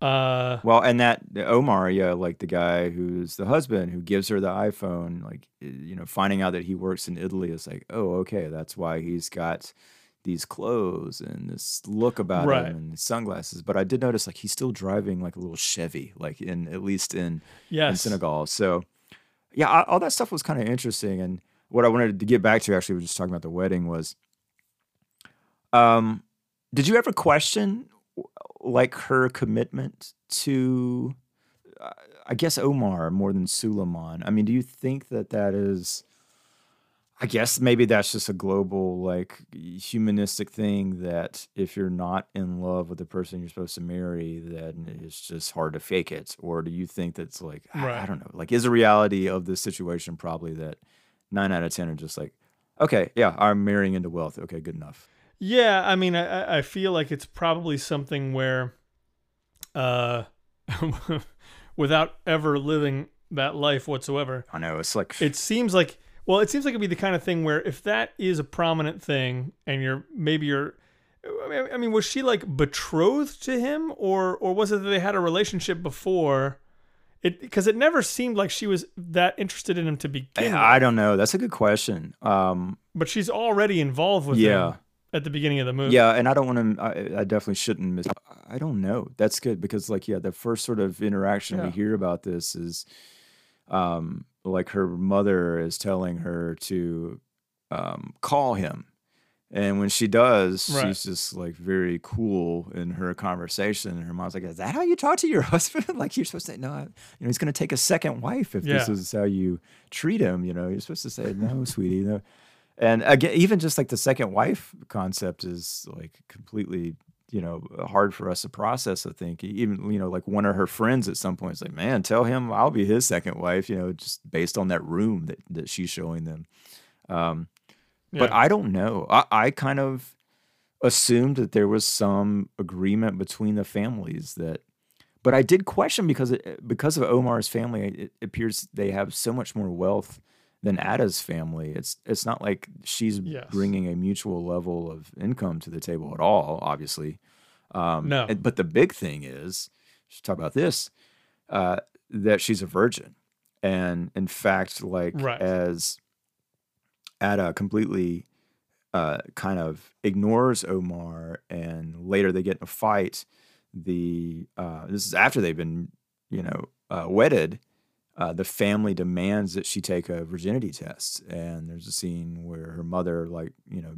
Uh, Well, and that Omar, yeah, like the guy who's the husband who gives her the iPhone, like eh, you know, finding out that he works in Italy is like, oh, okay, that's why he's got these clothes and this look about Right. him and sunglasses. But I did notice like he's still driving like a little Chevy, like in at least in in Senegal. So yeah, I- all that stuff was kind of interesting. And what I wanted to get back to actually was just talking about the wedding was, um, did you ever question like her commitment to, uh, I guess Omar more than Souleiman? I mean, do you think that that is? I guess maybe that's just a global, like humanistic thing that if you're not in love with the person you're supposed to marry, then it's just hard to fake it. Or do you think that's like, I- I Right. don't know, like is the reality of this situation probably that nine out of 10 are just like, okay, yeah, I'm marrying into wealth. Okay, good enough. yeah. I mean, I I- I feel like it's probably something where, uh, without ever living that life whatsoever, I know it's like, it seems like well, it seems like it'd be the kind of thing where if that is a prominent thing and you're maybe you're. I mean- I mean, was she like betrothed to him, or or was it that they had a relationship before? It because it never seemed like she was that interested in him to begin with. I don't know. That's a good question. Um, but she's already involved with Yeah. him at the beginning of the movie. Yeah, and I don't want to. I, I definitely shouldn't miss. I don't know. That's good because, like, yeah, the first sort of interaction we hear about this is, um, like her mother is telling her to, um, call him, And when she does, Right. she's just like very cool in her conversation. And her mom's like, "Is that how you talk to your husband? like you're supposed to no, I- you know, he's going to take a second wife if this is how you treat him. You know, you're supposed to say no, sweetie, no." And again, even just like the second wife concept is like completely, you know, hard for us to process. I think even you know, like one of her friends at some point is like, "Man, tell him I'll be his second wife." You know, just based on that room that that she's showing them. Um, but I don't know. I, I kind of assumed that there was some agreement between the families that, but I did question because it, because of Omar's family, it, appears they have so much more wealth than Ada's family. It's it's not like she's Yes. bringing a mutual level of income to the table at all. Obviously, um, No. and- But the big thing is, let's talk about this, uh, that she's a virgin, and in fact, like Right. as Ada completely uh, kind of ignores Omar, and later they get in a fight. The uh, this is after they've been, you know, uh, wedded. Uh, the family demands that she take a virginity test, and there's a scene where her mother, like, you know,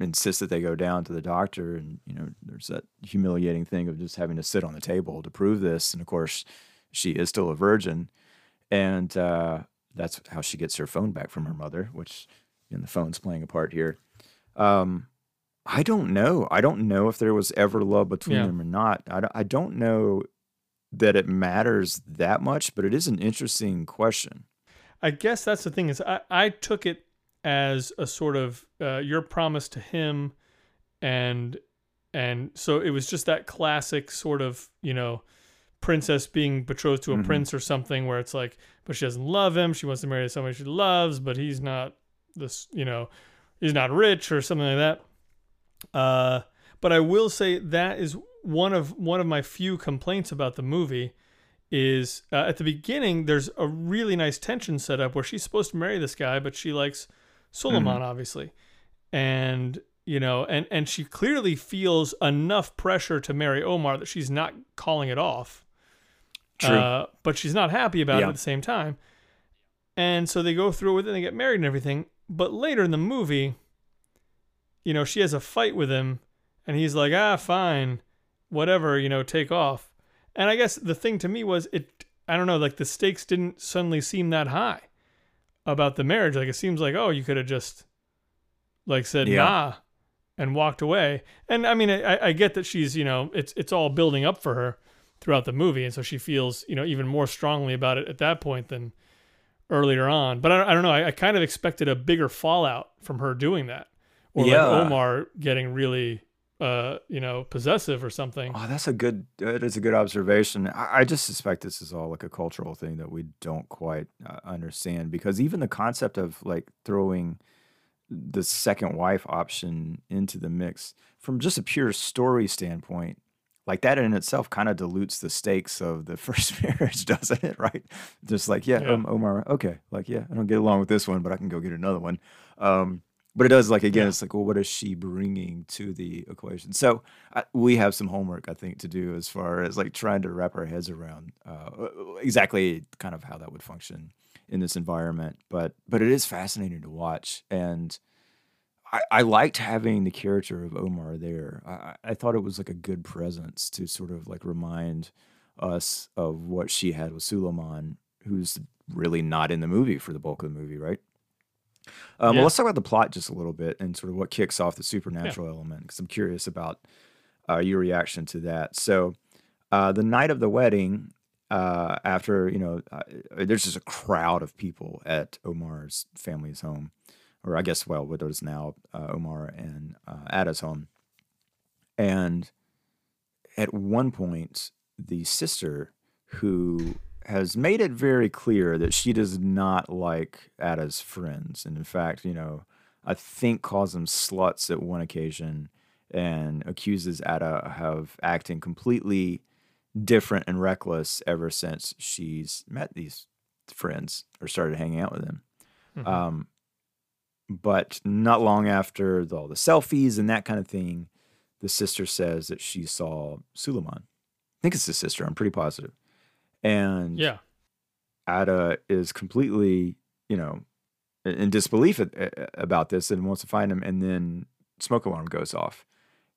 insists that they go down to the doctor, and you know, there's that humiliating thing of just having to sit on the table to prove this, and of course, she is still a virgin, and uh, that's how she gets her phone back from her mother, which and the phone's playing a part here. Um, I don't know. I don't know if there was ever love between Yeah. them or not. I, I don't know that it matters that much, but it is an interesting question. I guess that's the thing is I, I took it as a sort of uh, your promise to him, and and so it was just that classic sort of you know princess being betrothed to a Mhm. prince or something where it's like but she doesn't love him she wants to marry somebody she loves but he's not this you know he's not rich or something like that uh but i will say that is one of one of my few complaints about the movie is uh, at the beginning there's a really nice tension set up where she's supposed to marry this guy but she likes Souleiman obviously. And you know and and she clearly feels enough pressure to marry Omar that she's not calling it off. True. uh, but she's not happy about it at the same time. And so they go through with it and they get married and everything. But later in the movie you know she has a fight with him and he's like ah fine whatever you know take off and I guess the thing to me was it I don't know, like the stakes didn't suddenly seem that high about the marriage. Like it seems like, oh, you could have just like said Yeah. nah and walked away. And I mean I, I get that she's, you know, it's it's all building up for her throughout the movie, and so she feels, you know, even more strongly about it at that point than earlier on. But I, I don't know, I, I kind of expected a bigger fallout from her doing that. Or Yeah. like Omar getting really uh, you know, possessive or something. Oh, that's a good. That is a good observation. I, I just suspect this is all like a cultural thing that we don't quite uh, understand because even the concept of like throwing the second wife option into the mix from just a pure story standpoint, like that in itself kind of dilutes the stakes of the first marriage, doesn't it? Right? Just like yeah, Yeah. Um, Omar, okay, like yeah, I don't get along with this one, but I can go get another one. Um, but it does like again, Yeah. it's like, well, what is she bringing to the equation? So I, we have some homework, I think, to do as far as like trying to wrap our heads around uh, exactly kind of how that would function in this environment. But but it is fascinating to watch, and I, I liked having the character of Omar there. I, I- I thought it was like a good presence to sort of like remind us of what she had with Souleiman, who's really not in the movie for the bulk of the movie, right? Um, Yeah. Well, let's talk about the plot just a little bit and sort of what kicks off the supernatural element because I'm curious about uh, your reaction to that. So, uh, the night of the wedding, uh, after you know, uh, there's just a crowd of people at Omar's family's home, or I guess, well, what is now uh, Omar and uh, Ada's home, and at one point, the sister who has made it very clear that she does not like Ada's friends, and in fact, you know, I think calls them sluts at one occasion, and accuses Ada of acting completely different and reckless ever since she's met these friends or started hanging out with them. Mhm. Um, but not long after the, all the selfies and that kind of thing, the sister says that she saw Souleiman. I think it's the sister. I'm pretty positive. And yeah. Ada is completely, you know, in disbelief about this and wants to find him. And then smoke alarm goes off,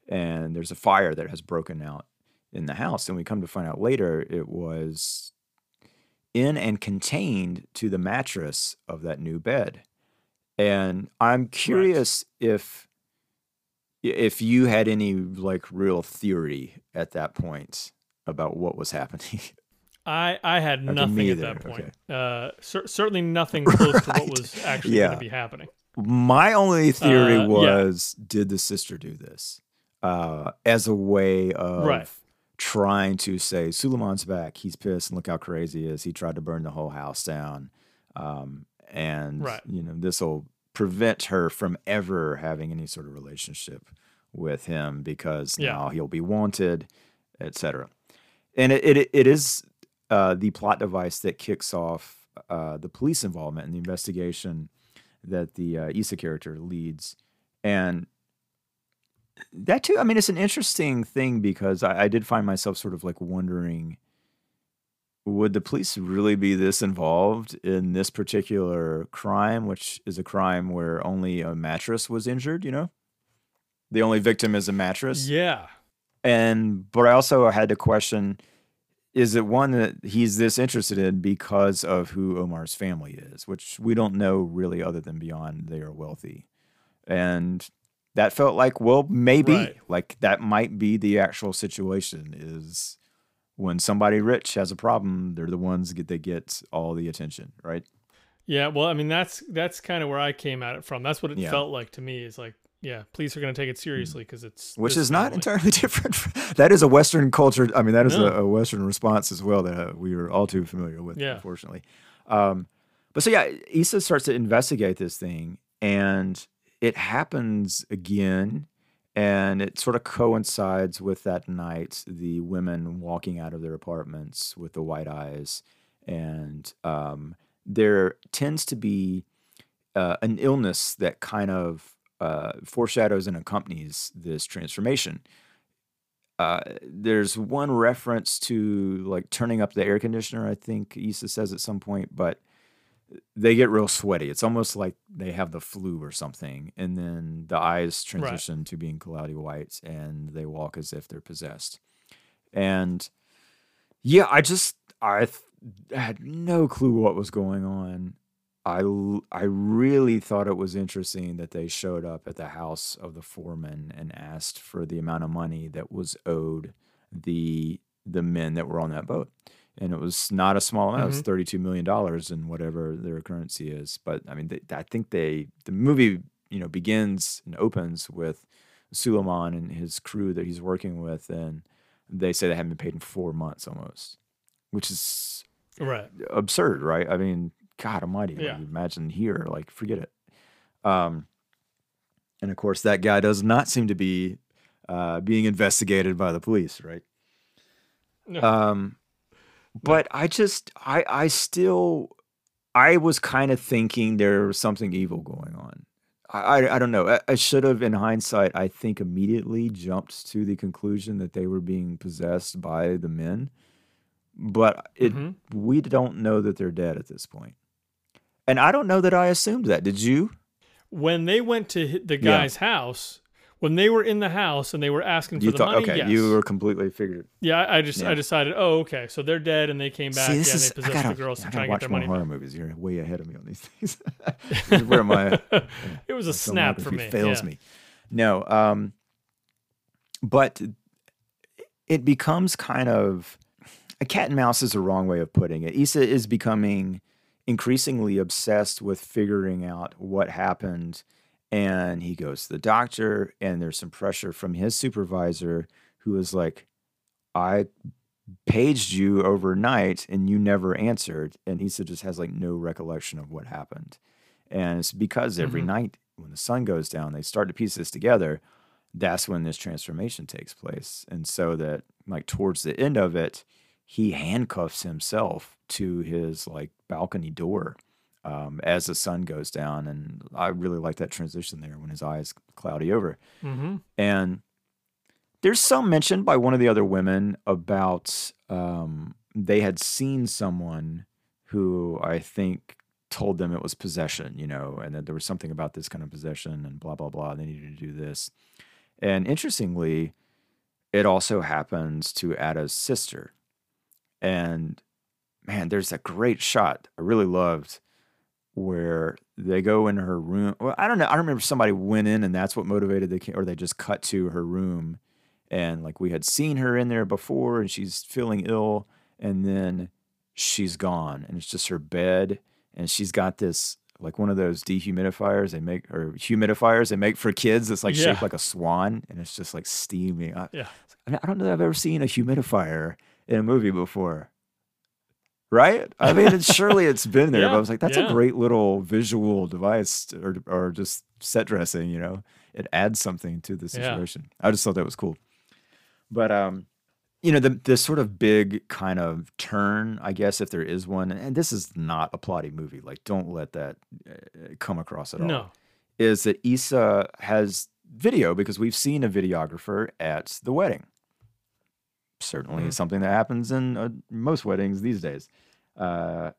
and there's a fire that has broken out in the house. And we come to find out later it was in and contained to the mattress of that new bed. And I'm curious right. if if you had any like real theory at that point about what was happening. I I had nothing at that point. Okay. Uh, cer- certainly nothing close right. to what was actually yeah. going to be happening. My only theory uh, was: yeah. Did the sister do this uh, as a way of right. trying to say Souleiman's back? He's pissed, and look how crazy he is. He tried to burn the whole house down, um, and right. you know this will prevent her from ever having any sort of relationship with him because yeah. now he'll be wanted, etc. And it, it it is uh, the plot device that kicks off uh, the police involvement and the investigation that the uh, Issa character leads, and that too. I mean, it's an interesting thing because I, I did find myself sort of like wondering would the police really be this involved in this particular crime, which is a crime where only a mattress was injured, you know? The only victim is a mattress. Yeah. And, but I also had to question is it one that he's this interested in because of who Omar's family is, which we don't know really other than beyond they are wealthy. And that felt like, well, maybe right. like that might be the actual situation is when somebody rich has a problem, they're the ones that get, get all the attention, right? Yeah, well, I mean that's that's kind of where I came at it from. That's what it yeah. felt like to me. Is like, yeah, police are going to take it seriously because mm. it's which is not entirely different. that is a Western culture. I mean, that is no. a, a, Western response as well that uh, we are all too familiar with, yeah. unfortunately. Um, but so yeah, Issa starts to investigate this thing, and it happens again and it sort of coincides with that night the women walking out of their apartments with the white eyes and um, there tends to be uh, an illness that kind of uh, foreshadows and accompanies this transformation uh, there's one reference to like turning up the air conditioner i think Issa says at some point but they get real sweaty. It's almost like they have the flu or something. And then the eyes transition right. to being cloudy white and they walk as if they're possessed. And yeah, I just, I th- had no clue what was going on. I, I really thought it was interesting that they showed up at the house of the foreman and asked for the amount of money that was owed the the men that were on that boat and it was not a small amount. Mm-hmm. It was mm-hmm. thirty-two million dollars in whatever their currency is. But I mean, they, I think they the movie you know begins and opens with Suleiman and his crew that he's working with, and they say they haven't been paid in four months almost, which is right absurd, right? I mean, God Almighty, yeah. like, imagine here, like forget it. Um, and of course, that guy does not seem to be uh, being investigated by the police, right? No. Um, but I just I I still I was kind of thinking there was something evil going on. I, I, I don't know. I, I, should have, in hindsight, I think immediately jumped to the conclusion that they were being possessed by the men. But it mm-hmm. we don't know that they're dead at this point. And I don't know that I assumed that. Did you? When they went to the guy's yeah. house, when they were in the house and they were asking for you the thought, money, okay, yes. you were completely figured. Yeah, I just yeah. I decided, oh, okay, so they're dead and they came back. See, this yeah, is, they possessed gotta, the girls to try and get their money. Horror movies. You're way ahead of me on these things. this is where my it was a snap for me. Fails yeah. me. No, um, but it becomes kind of a cat and mouse is the wrong way of putting it. Issa is becoming increasingly obsessed with figuring out what happened and he goes to the doctor and there's some pressure from his supervisor who is like i paged you overnight and you never answered and he just has like no recollection of what happened and it's because every mm-hmm. night when the sun goes down they start to piece this together that's when this transformation takes place and so that like towards the end of it he handcuffs himself to his like balcony door um, as the sun goes down. And I really like that transition there when his eyes cloudy over. Mm-hmm. And there's some mention by one of the other women about um, they had seen someone who I think told them it was possession, you know, and that there was something about this kind of possession and blah blah blah. And They needed to do this. And interestingly, it also happens to Ada's sister. And man, there's a great shot I really loved where they go in her room. Well, I don't know. I remember somebody went in and that's what motivated the or they just cut to her room and like we had seen her in there before and she's feeling ill and then she's gone and it's just her bed and she's got this like one of those dehumidifiers they make or humidifiers they make for kids that's like Yeah. shaped like a swan and it's just like steaming. I, Yeah. I don't know that I've ever seen a humidifier in a movie before. Right? I mean, it's, surely it's been there, but I was like, that's yeah. a great little visual device or, or just set dressing, you know? It adds something to the Yeah. situation. I just thought that was cool. But, um, you know, the, the sort of big kind of turn, I guess, if there is one, and this is not a plotty movie, like, don't let that uh, come across at all No. is that Issa has video because we've seen a videographer at the wedding. Certainly Mhm. something that happens in uh, most weddings these days. Uh,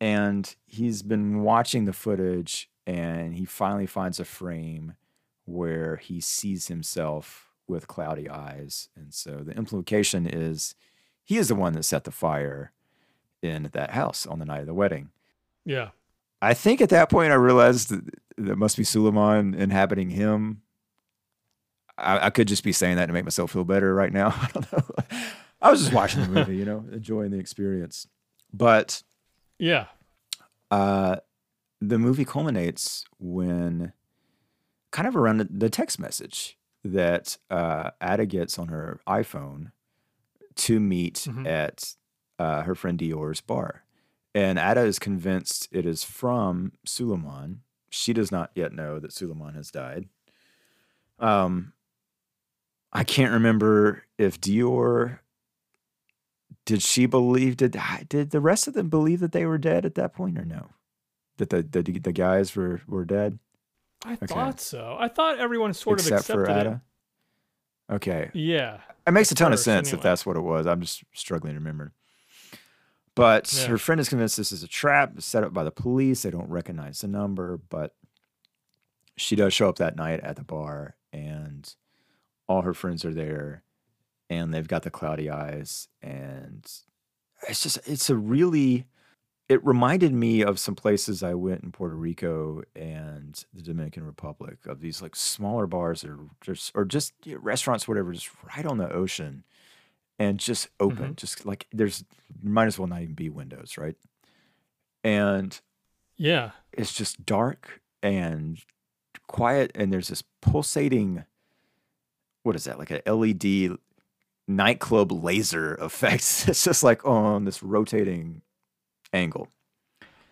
and he's been watching the footage and he finally finds a frame where he sees himself with cloudy eyes. And so the implication is he is the one that set the fire in that house on the night of the wedding. Yeah. I think at that point I realized that that must be Souleiman inhabiting him. I, I could just be saying that to make myself feel better right now. I don't know. I was just watching the movie, you know, enjoying the experience. But Yeah. uh, the movie culminates when, kind of around the, text message that uh, Ada gets on her iPhone to meet Mhm. at uh, her friend Dior's bar. And Ada is convinced it is from Souleiman. She does not yet know that Souleiman has died. Um, I can't remember if Dior did she believe did did the rest of them believe that they were dead at that point or no? That the the, the guys were were dead I thought so. I thought everyone sort except of accepted for it. Ada. Okay, Yeah. it makes a ton of first, sense if that's what it was. I'm just struggling to remember. But Yeah. her friend is convinced this is a trap set up by the police. They don't recognize the number, but she does show up that night at the bar, and all her friends are there, and they've got the cloudy eyes, and it's just it's a really it reminded me of some places I went in Puerto Rico and the Dominican Republic of these like smaller bars or just or just restaurants, whatever, just right on the ocean and just open. Mm-hmm. Just like there's might as well not even be windows, right? And Yeah. it's just dark and quiet and there's this pulsating what is that like an led nightclub laser effects. it's just like on this rotating angle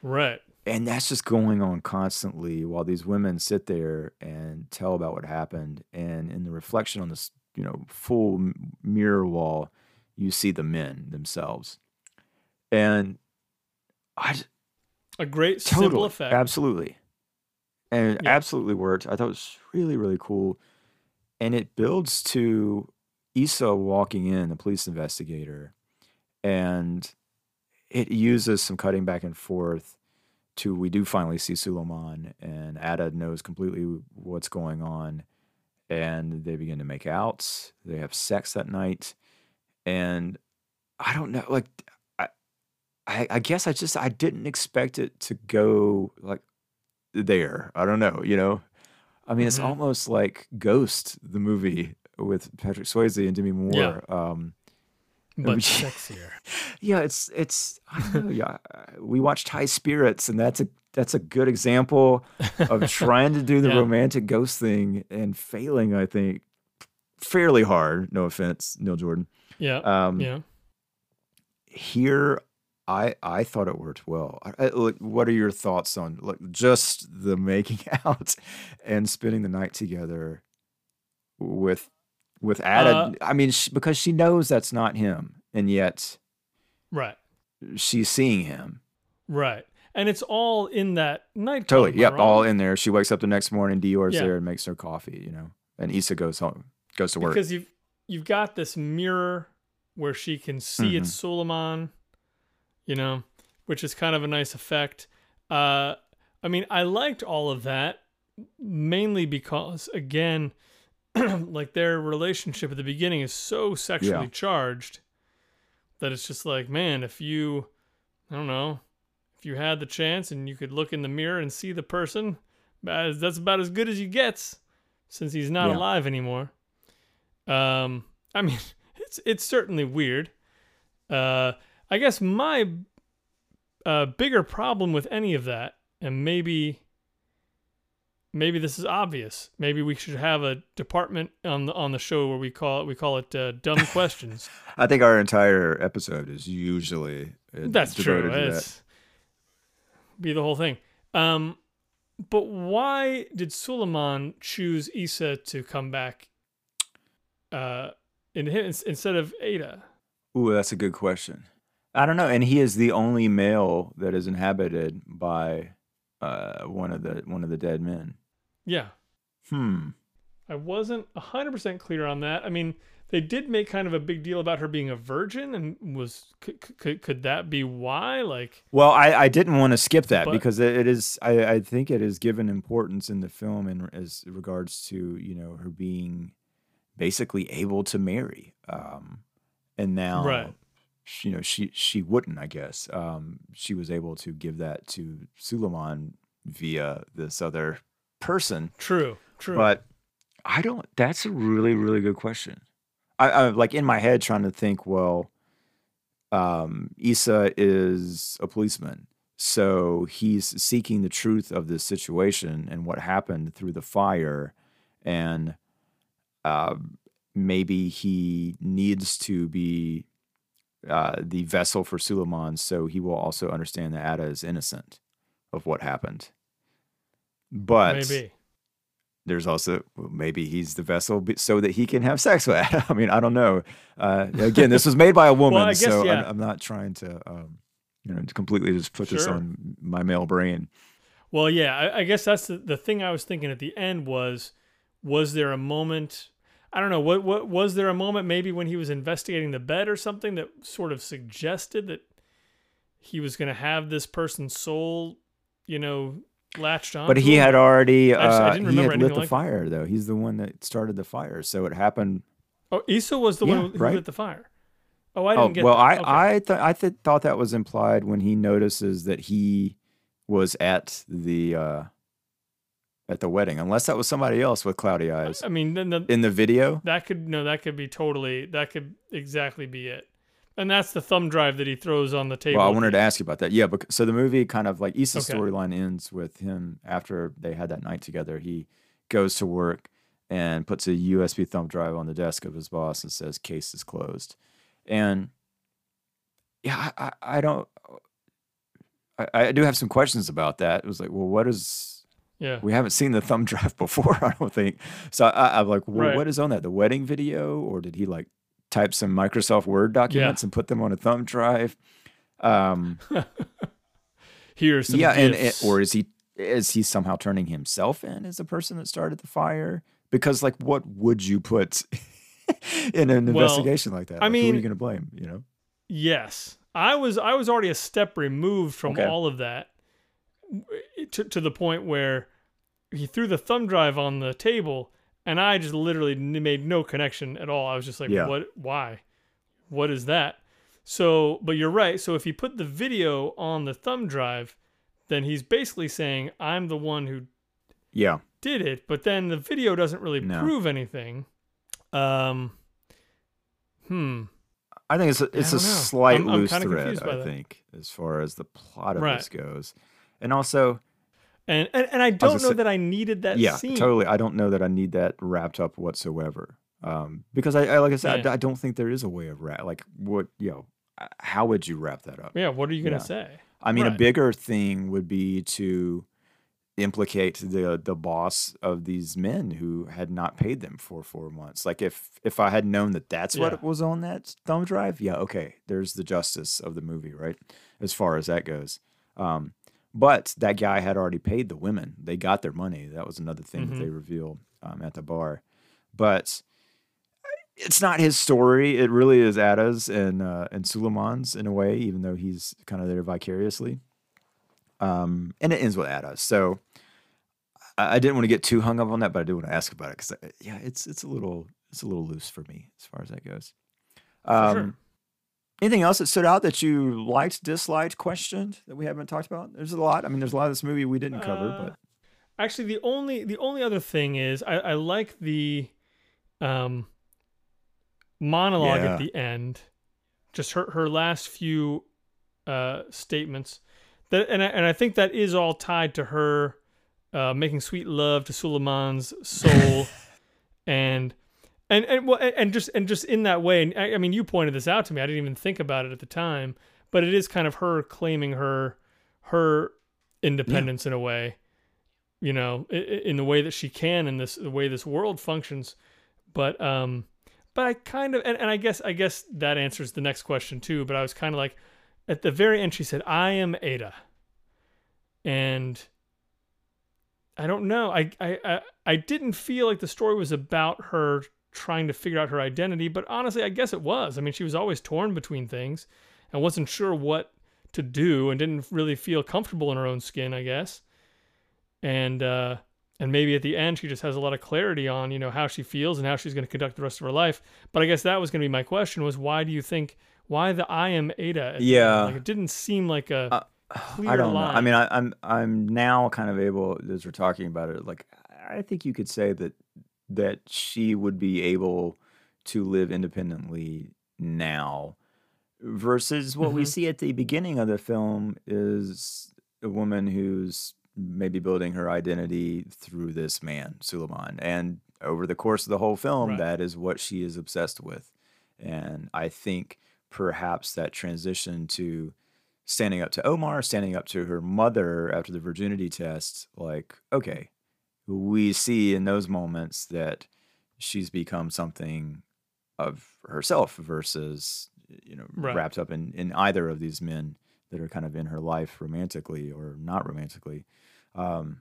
Right. and that's just going on constantly while these women sit there and tell about what happened and in the reflection on this you know full m- mirror wall you see the men themselves and i A great simple effect. absolutely and it Yeah. absolutely worked i thought it was really really cool and it builds to Issa walking in the police investigator and it uses some cutting back and forth to we do finally see Souleiman and Ada knows completely what's going on and they begin to make out they have sex that night and I don't know like I I, I guess I just I didn't expect it to go like there. I don't know you know? I mean it's Mhm. almost like Ghost the movie with Patrick Swayze and Demi Moore Yeah. um but we- sexier. yeah, it's it's I don't know. Yeah, we watched High Spirits, and that's a that's a good example of trying to do the Yeah. romantic ghost thing and failing. I think fairly hard. No offense, Neil Jordan. Yeah. Um, yeah. Here, I I thought it worked well. I, I- like, what are your thoughts on like just the making out and spending the night together with with Ada? Uh, I mean, sh because she knows that's not him, and yet Right. she's seeing him. Right. And it's all in that night. Totally. Yep. All in there. She wakes up the next morning. Dior's Yeah. there and makes her coffee. You know, and Issa goes home, goes to work. because you've you've got this mirror where she can see it's Mm-hmm. Souleiman, you know, which is kind of a nice effect. Uh, I mean, I liked all of that mainly because, again, like their relationship at the beginning is so sexually Yeah. charged that it's just like, man, if you, I don't know, if you had the chance and you could look in the mirror and see the person, that's about as good as you gets since he's not Yeah. alive anymore. Um, I mean, it's it's certainly weird. Uh, I guess my uh, bigger problem with any of that, and maybe maybe this is obvious. Maybe we should have a department on the on the show where we call it we call it uh, dumb questions. I think our entire episode is usually uh, That's true. to that. Be the whole thing. Um, but why did Souleiman choose Issa to come back uh, in instead of Ada? Ooh, that's a good question. I don't know. And he is the only male that is inhabited by uh, one of the one of the dead men. Yeah, Hmm. I wasn't hundred percent clear on that. I mean, they did make kind of a big deal about her being a virgin, and was could could, could that be why? Like, Well, I, I didn't want to skip that But- because it is I, I think it is given importance in the film in as regards to you know her being basically able to marry, um, and now Right. You know she she wouldn't I guess um, she was able to give that to Souleiman via this other person, true, true. but I don't. That's a really really good question. I, I like in my head trying to think. Well, um, Issa is a policeman, so he's seeking the truth of this situation and what happened through the fire, and uh, maybe he needs to be uh, the vessel for Souleiman, so he will also understand that Ada is innocent of what happened. But maybe. there's also well, maybe he's the vessel so that he can have sex with. Ada. I mean, I don't know. Uh, again, this was made by a woman, guess, so yeah. I'm, I'm not trying to, um, you know, completely just put this on my male brain. Well, yeah, I, I guess that's the, the thing I was thinking at the end was, was there a moment? I don't know. What what was there a moment maybe when he was investigating the bed or something that sort of suggested that he was going to have this person's soul, you know, latched on? But he had already, I just- I uh, didn't he remember had lit the like that. fire, though. He's the one that started the fire, so it happened. Oh, Issa was the Yeah, one who right. lit the fire. Oh, I Oh didn't get. well, that. I Okay. I th- I th- thought that was implied when he notices that he was at the uh, at the wedding, unless that was somebody else with cloudy eyes I mean, then the, in the video. that could no, that could be totally. That could exactly be it. And that's the thumb drive that he throws on the table. Well, I wanted to ask you about that. Yeah, but so the movie kind of like Issa's Okay. storyline ends with him after they had that night together. He goes to work and puts a USB thumb drive on the desk of his boss and says, "Case is closed." And yeah, I, I, I don't. I, I do have some questions about that. It was like, well, what is? Yeah. We haven't seen the thumb drive before, I don't think. So I, I'm like, well, Right. what is on that? The wedding video, or did he like type some Microsoft Word documents and put them on a thumb drive? Um, Here's some yeah, and, gifts. and or is he is he somehow turning himself in as the person that started the fire? Because like, what would you put in an Well, investigation like that? I Like, who are you going to blame? You know? Yes, I was. I was already a step removed from Okay. all of that, to to the point where he threw the thumb drive on the table, and I just literally made no connection at all. I was just like, Yeah. "What? Why? What is that?" So, but you're right. So if he put the video on the thumb drive, then he's basically saying, "I'm the one who Yeah, did it," but then the video doesn't really No. prove anything. Um. Hmm. I think it's a, it's a know. slight I'm- I'm loose thread. I think as far as the plot of Right. this goes, and also, And and, and I don't gonna know say- that I needed that yeah, scene. totally. I don't know that I need that wrapped up whatsoever. Um, because I, I like I said, Yeah. I, I don't think there is a way of wrap. Like what you know, how would you wrap that up? Yeah, what are you gonna Yeah. say? I mean, a bigger thing would be to implicate the the boss of these men who had not paid them for four months. Like if if I had known that that's Yeah. what was on that thumb drive, yeah, okay, there's the justice of the movie, right? As far as that goes. Um, but that guy had already paid the women; they got their money. That was another thing Mhm. that they revealed um, at the bar. But it's not his story. It really is Ada's and uh, and Souleiman's in a way, even though he's kind of there vicariously. Um, and it ends with Ada. So I, I didn't want to get too hung up on that, but I did want to ask about it because yeah, it's it's a little it's a little loose for me as far as that goes. Um, sure. Anything else that stood out that you liked, disliked, questioned that we haven't talked about? There's a lot. I mean, there's a lot of this movie we didn't cover, Uh, but Actually, the only the only other thing is I, I like the um monologue Yeah. at the end, just her her last few uh statements. That and I, and I think that is all tied to her uh, making sweet love to Souleiman's soul, and and and well and- just and just in that way. I, I mean, you pointed this out to me. I didn't even think about it at the time, but it is kind of her claiming her her independence in a way you know, in the way that she can in this the way this world functions. But um, but I kind of and, and I guess I guess that answers the next question too. But I was kind of like, at the very end, she said, "I am Ada," and I don't know. I I I, I didn't feel like the story was about her trying to figure out her identity, but honestly, I guess it was. I mean, she was always torn between things and wasn't sure what to do and didn't really feel comfortable in her own skin, I guess and uh, and maybe at the end she just has a lot of clarity on you know how she feels and how she's going to conduct the rest of her life. But I guess that was going to be my question: was why do you think why the I am Ada? at the end? Yeah. like it didn't seem like a Uh, clear I don't line. know. I mean, I, I'm I'm now kind of able as we're talking about it. Like, I think you could say that that she would be able to live independently now, versus what we Mhm. see at the beginning of the film is a woman who's maybe building her identity through this man, Souleiman, and over the course of the whole film, Right. that is what she is obsessed with, and I think perhaps that transition to standing up to Omar, standing up to her mother after the virginity test, like, okay, we see in those moments that she's become something of herself versus, you know, Right. wrapped up in, in either of these men that are kind of in her life romantically or not romantically. Um,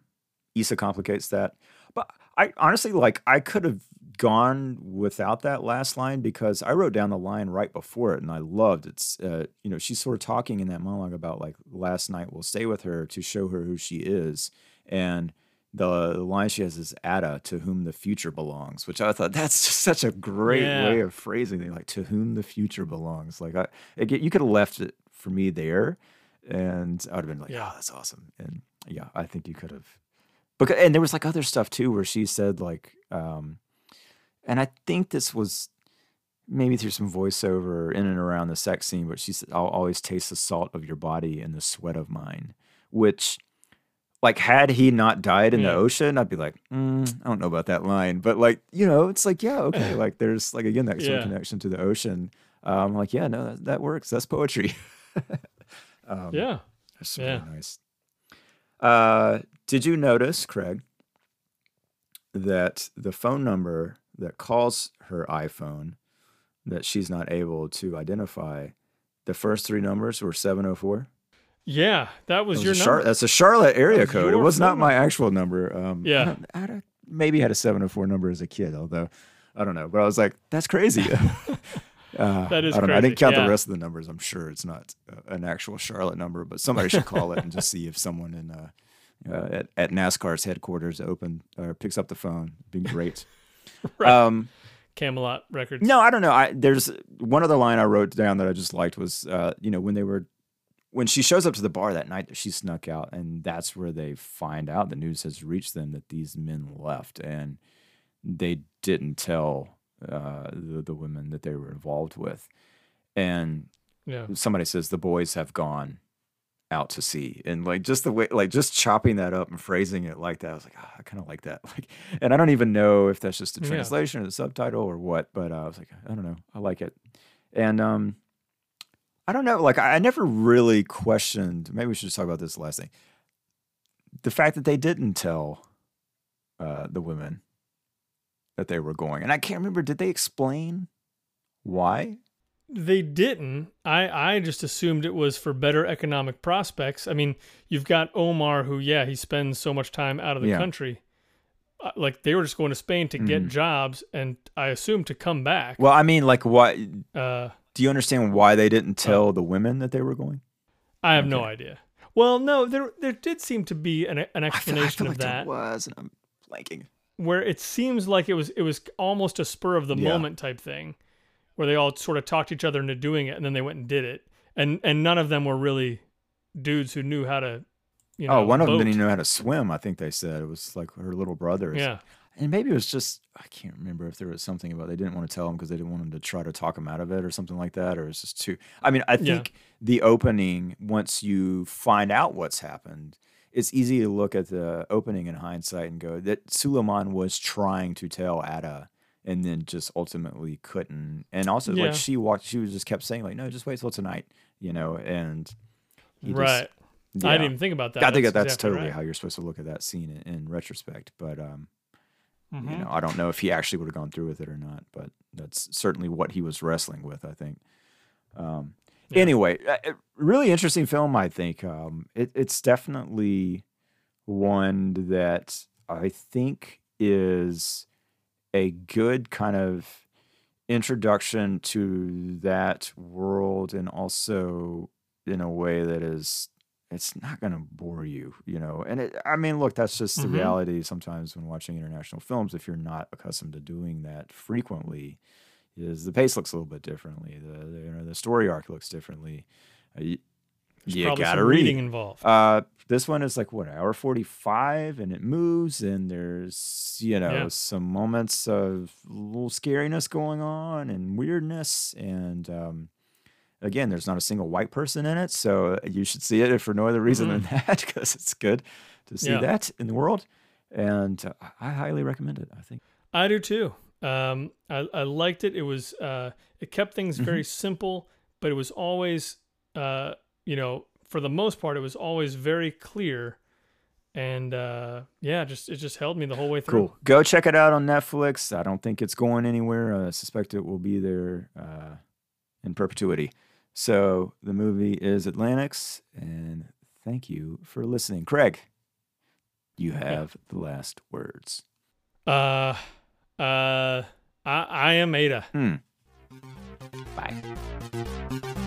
Issa complicates that. But I honestly like I could have gone without that last line because I wrote down the line right before it and I loved it's uh, you know she's sort of talking in that monologue about like last night will stay with her to show her who she is and the, the line she has is Ada to whom the future belongs which I thought that's just such a great Yeah. way of phrasing it like to whom the future belongs like I again, you could have left it for me there and I would have been like Yeah. oh that's awesome and yeah I think you could have because and there was like other stuff too where she said like um and i think this was maybe through some voiceover in and around the sex scene but she said i'll always taste the salt of your body and the sweat of mine which like had he not died in the ocean i'd be like mm, i don't know about that line but like you know it's like yeah okay like there's like again that sort of Yeah. connection to the ocean um like yeah no that, that works that's poetry um, yeah. that's Yeah. really nice. Uh, did you notice, Craig, that the phone number that calls her iPhone that she's not able to identify, the first three numbers were 704? Yeah, that was, was your Char- number. that's a Charlotte area code. It was not my actual number. Um, I Yeah. don't- I don't- maybe had a 704 number as a kid, although I don't know. But I was like, that's crazy. Uh, That is I don't know. I didn't count yeah. the rest of the numbers. I'm sure it's not uh, an actual Charlotte number, but somebody should call it and just see if someone in uh, uh, at, at NASCAR's headquarters open or picks up the phone. It'd be great. Right. um, Camelot Records. no, I don't know. I there's one other line I wrote down that I just liked was uh, you know when they were when she shows up to the bar that night that she snuck out, and that's where they find out the news has reached them that these men left, and they didn't tell uh, the the women that they were involved with, and Yeah. somebody says the boys have gone out to sea. And like just the way like just chopping that up and phrasing it like that i was like "Ah, i kind of like that. Like and i don't even know if that's just a Yeah. translation or the subtitle or what but uh, i was like i don't know. I like it. And um i don't know like i, never really questioned maybe we should just talk about this last thing the fact that they didn't tell uh the women that they were going and i can't remember did they explain why They didn't. I I just assumed it was for better economic prospects. I mean, you've got Omar, who yeah, he spends so much time out of the Yeah. country. Uh, like they were just going to Spain to get Mhm. jobs, and I assume to come back. well i mean like what Uh, Do you understand why they didn't oh. tell the women that they were going? I have no idea. Well, no, there there did seem to be an, an explanation I feel, I feel of like there that was, and I'm blanking. where it seems like it was it was almost a spur of the Yeah. moment type thing, where they all sort of talked each other into doing it, and then they went and did it, and and none of them were really dudes who knew how to, you oh, know, oh, one of them didn't even know how to swim. I think they said it was like her little brother. Yeah, and maybe it was just I can't remember if there was something about they didn't want to tell him because they didn't want him to try to talk him out of it or something like that, or it was just too. I mean, I Yeah. think the opening once you find out what's happened, it's easy to look at the opening in hindsight and go that Souleiman was trying to tell Ada. And then just ultimately couldn't, and also Yeah. like she walked, she was just kept saying like, "No, just wait till tonight," you know. And he just- right. yeah. I didn't even think about that. I think that that's exactly totally right. how you're supposed to look at that scene in, in retrospect. But um, you Mhm. know, I don't know if he actually would have gone through with it or not. But that's certainly what he was wrestling with. I think. Um, Yeah. Anyway, uh, uh, really interesting film. I think um, it, it's definitely one that I think is a good kind of introduction to that world and also in a way that is it's not going to bore you you know and it, i mean look that's just the Mhm. reality sometimes when watching international films if you're not accustomed to doing that frequently is the pace looks a little bit differently the, the you know the story arc looks differently uh, you, you gotta read reading involved. uh, this one is like what hour forty five, and it moves, and there's you know Yeah. some moments of little scariness going on and weirdness, and um, again, there's not a single white person in it, so you should see it for no other reason than that, because it's good to see Mm-hmm. Yeah. that in the world, and uh, I highly recommend it. I think. I do too. Um, I, I liked it. It was uh, it kept things very simple, but it was always uh, you know, for the most part, it was always very clear, and uh, yeah, just it just held me the whole way through. Cool. Go check it out on Netflix. I don't think it's going anywhere. I suspect it will be there uh, in perpetuity. So the movie is Atlantics, and thank you for listening. Craig, you have the last words. Uh, uh, I I am Ada. Hmm. Bye.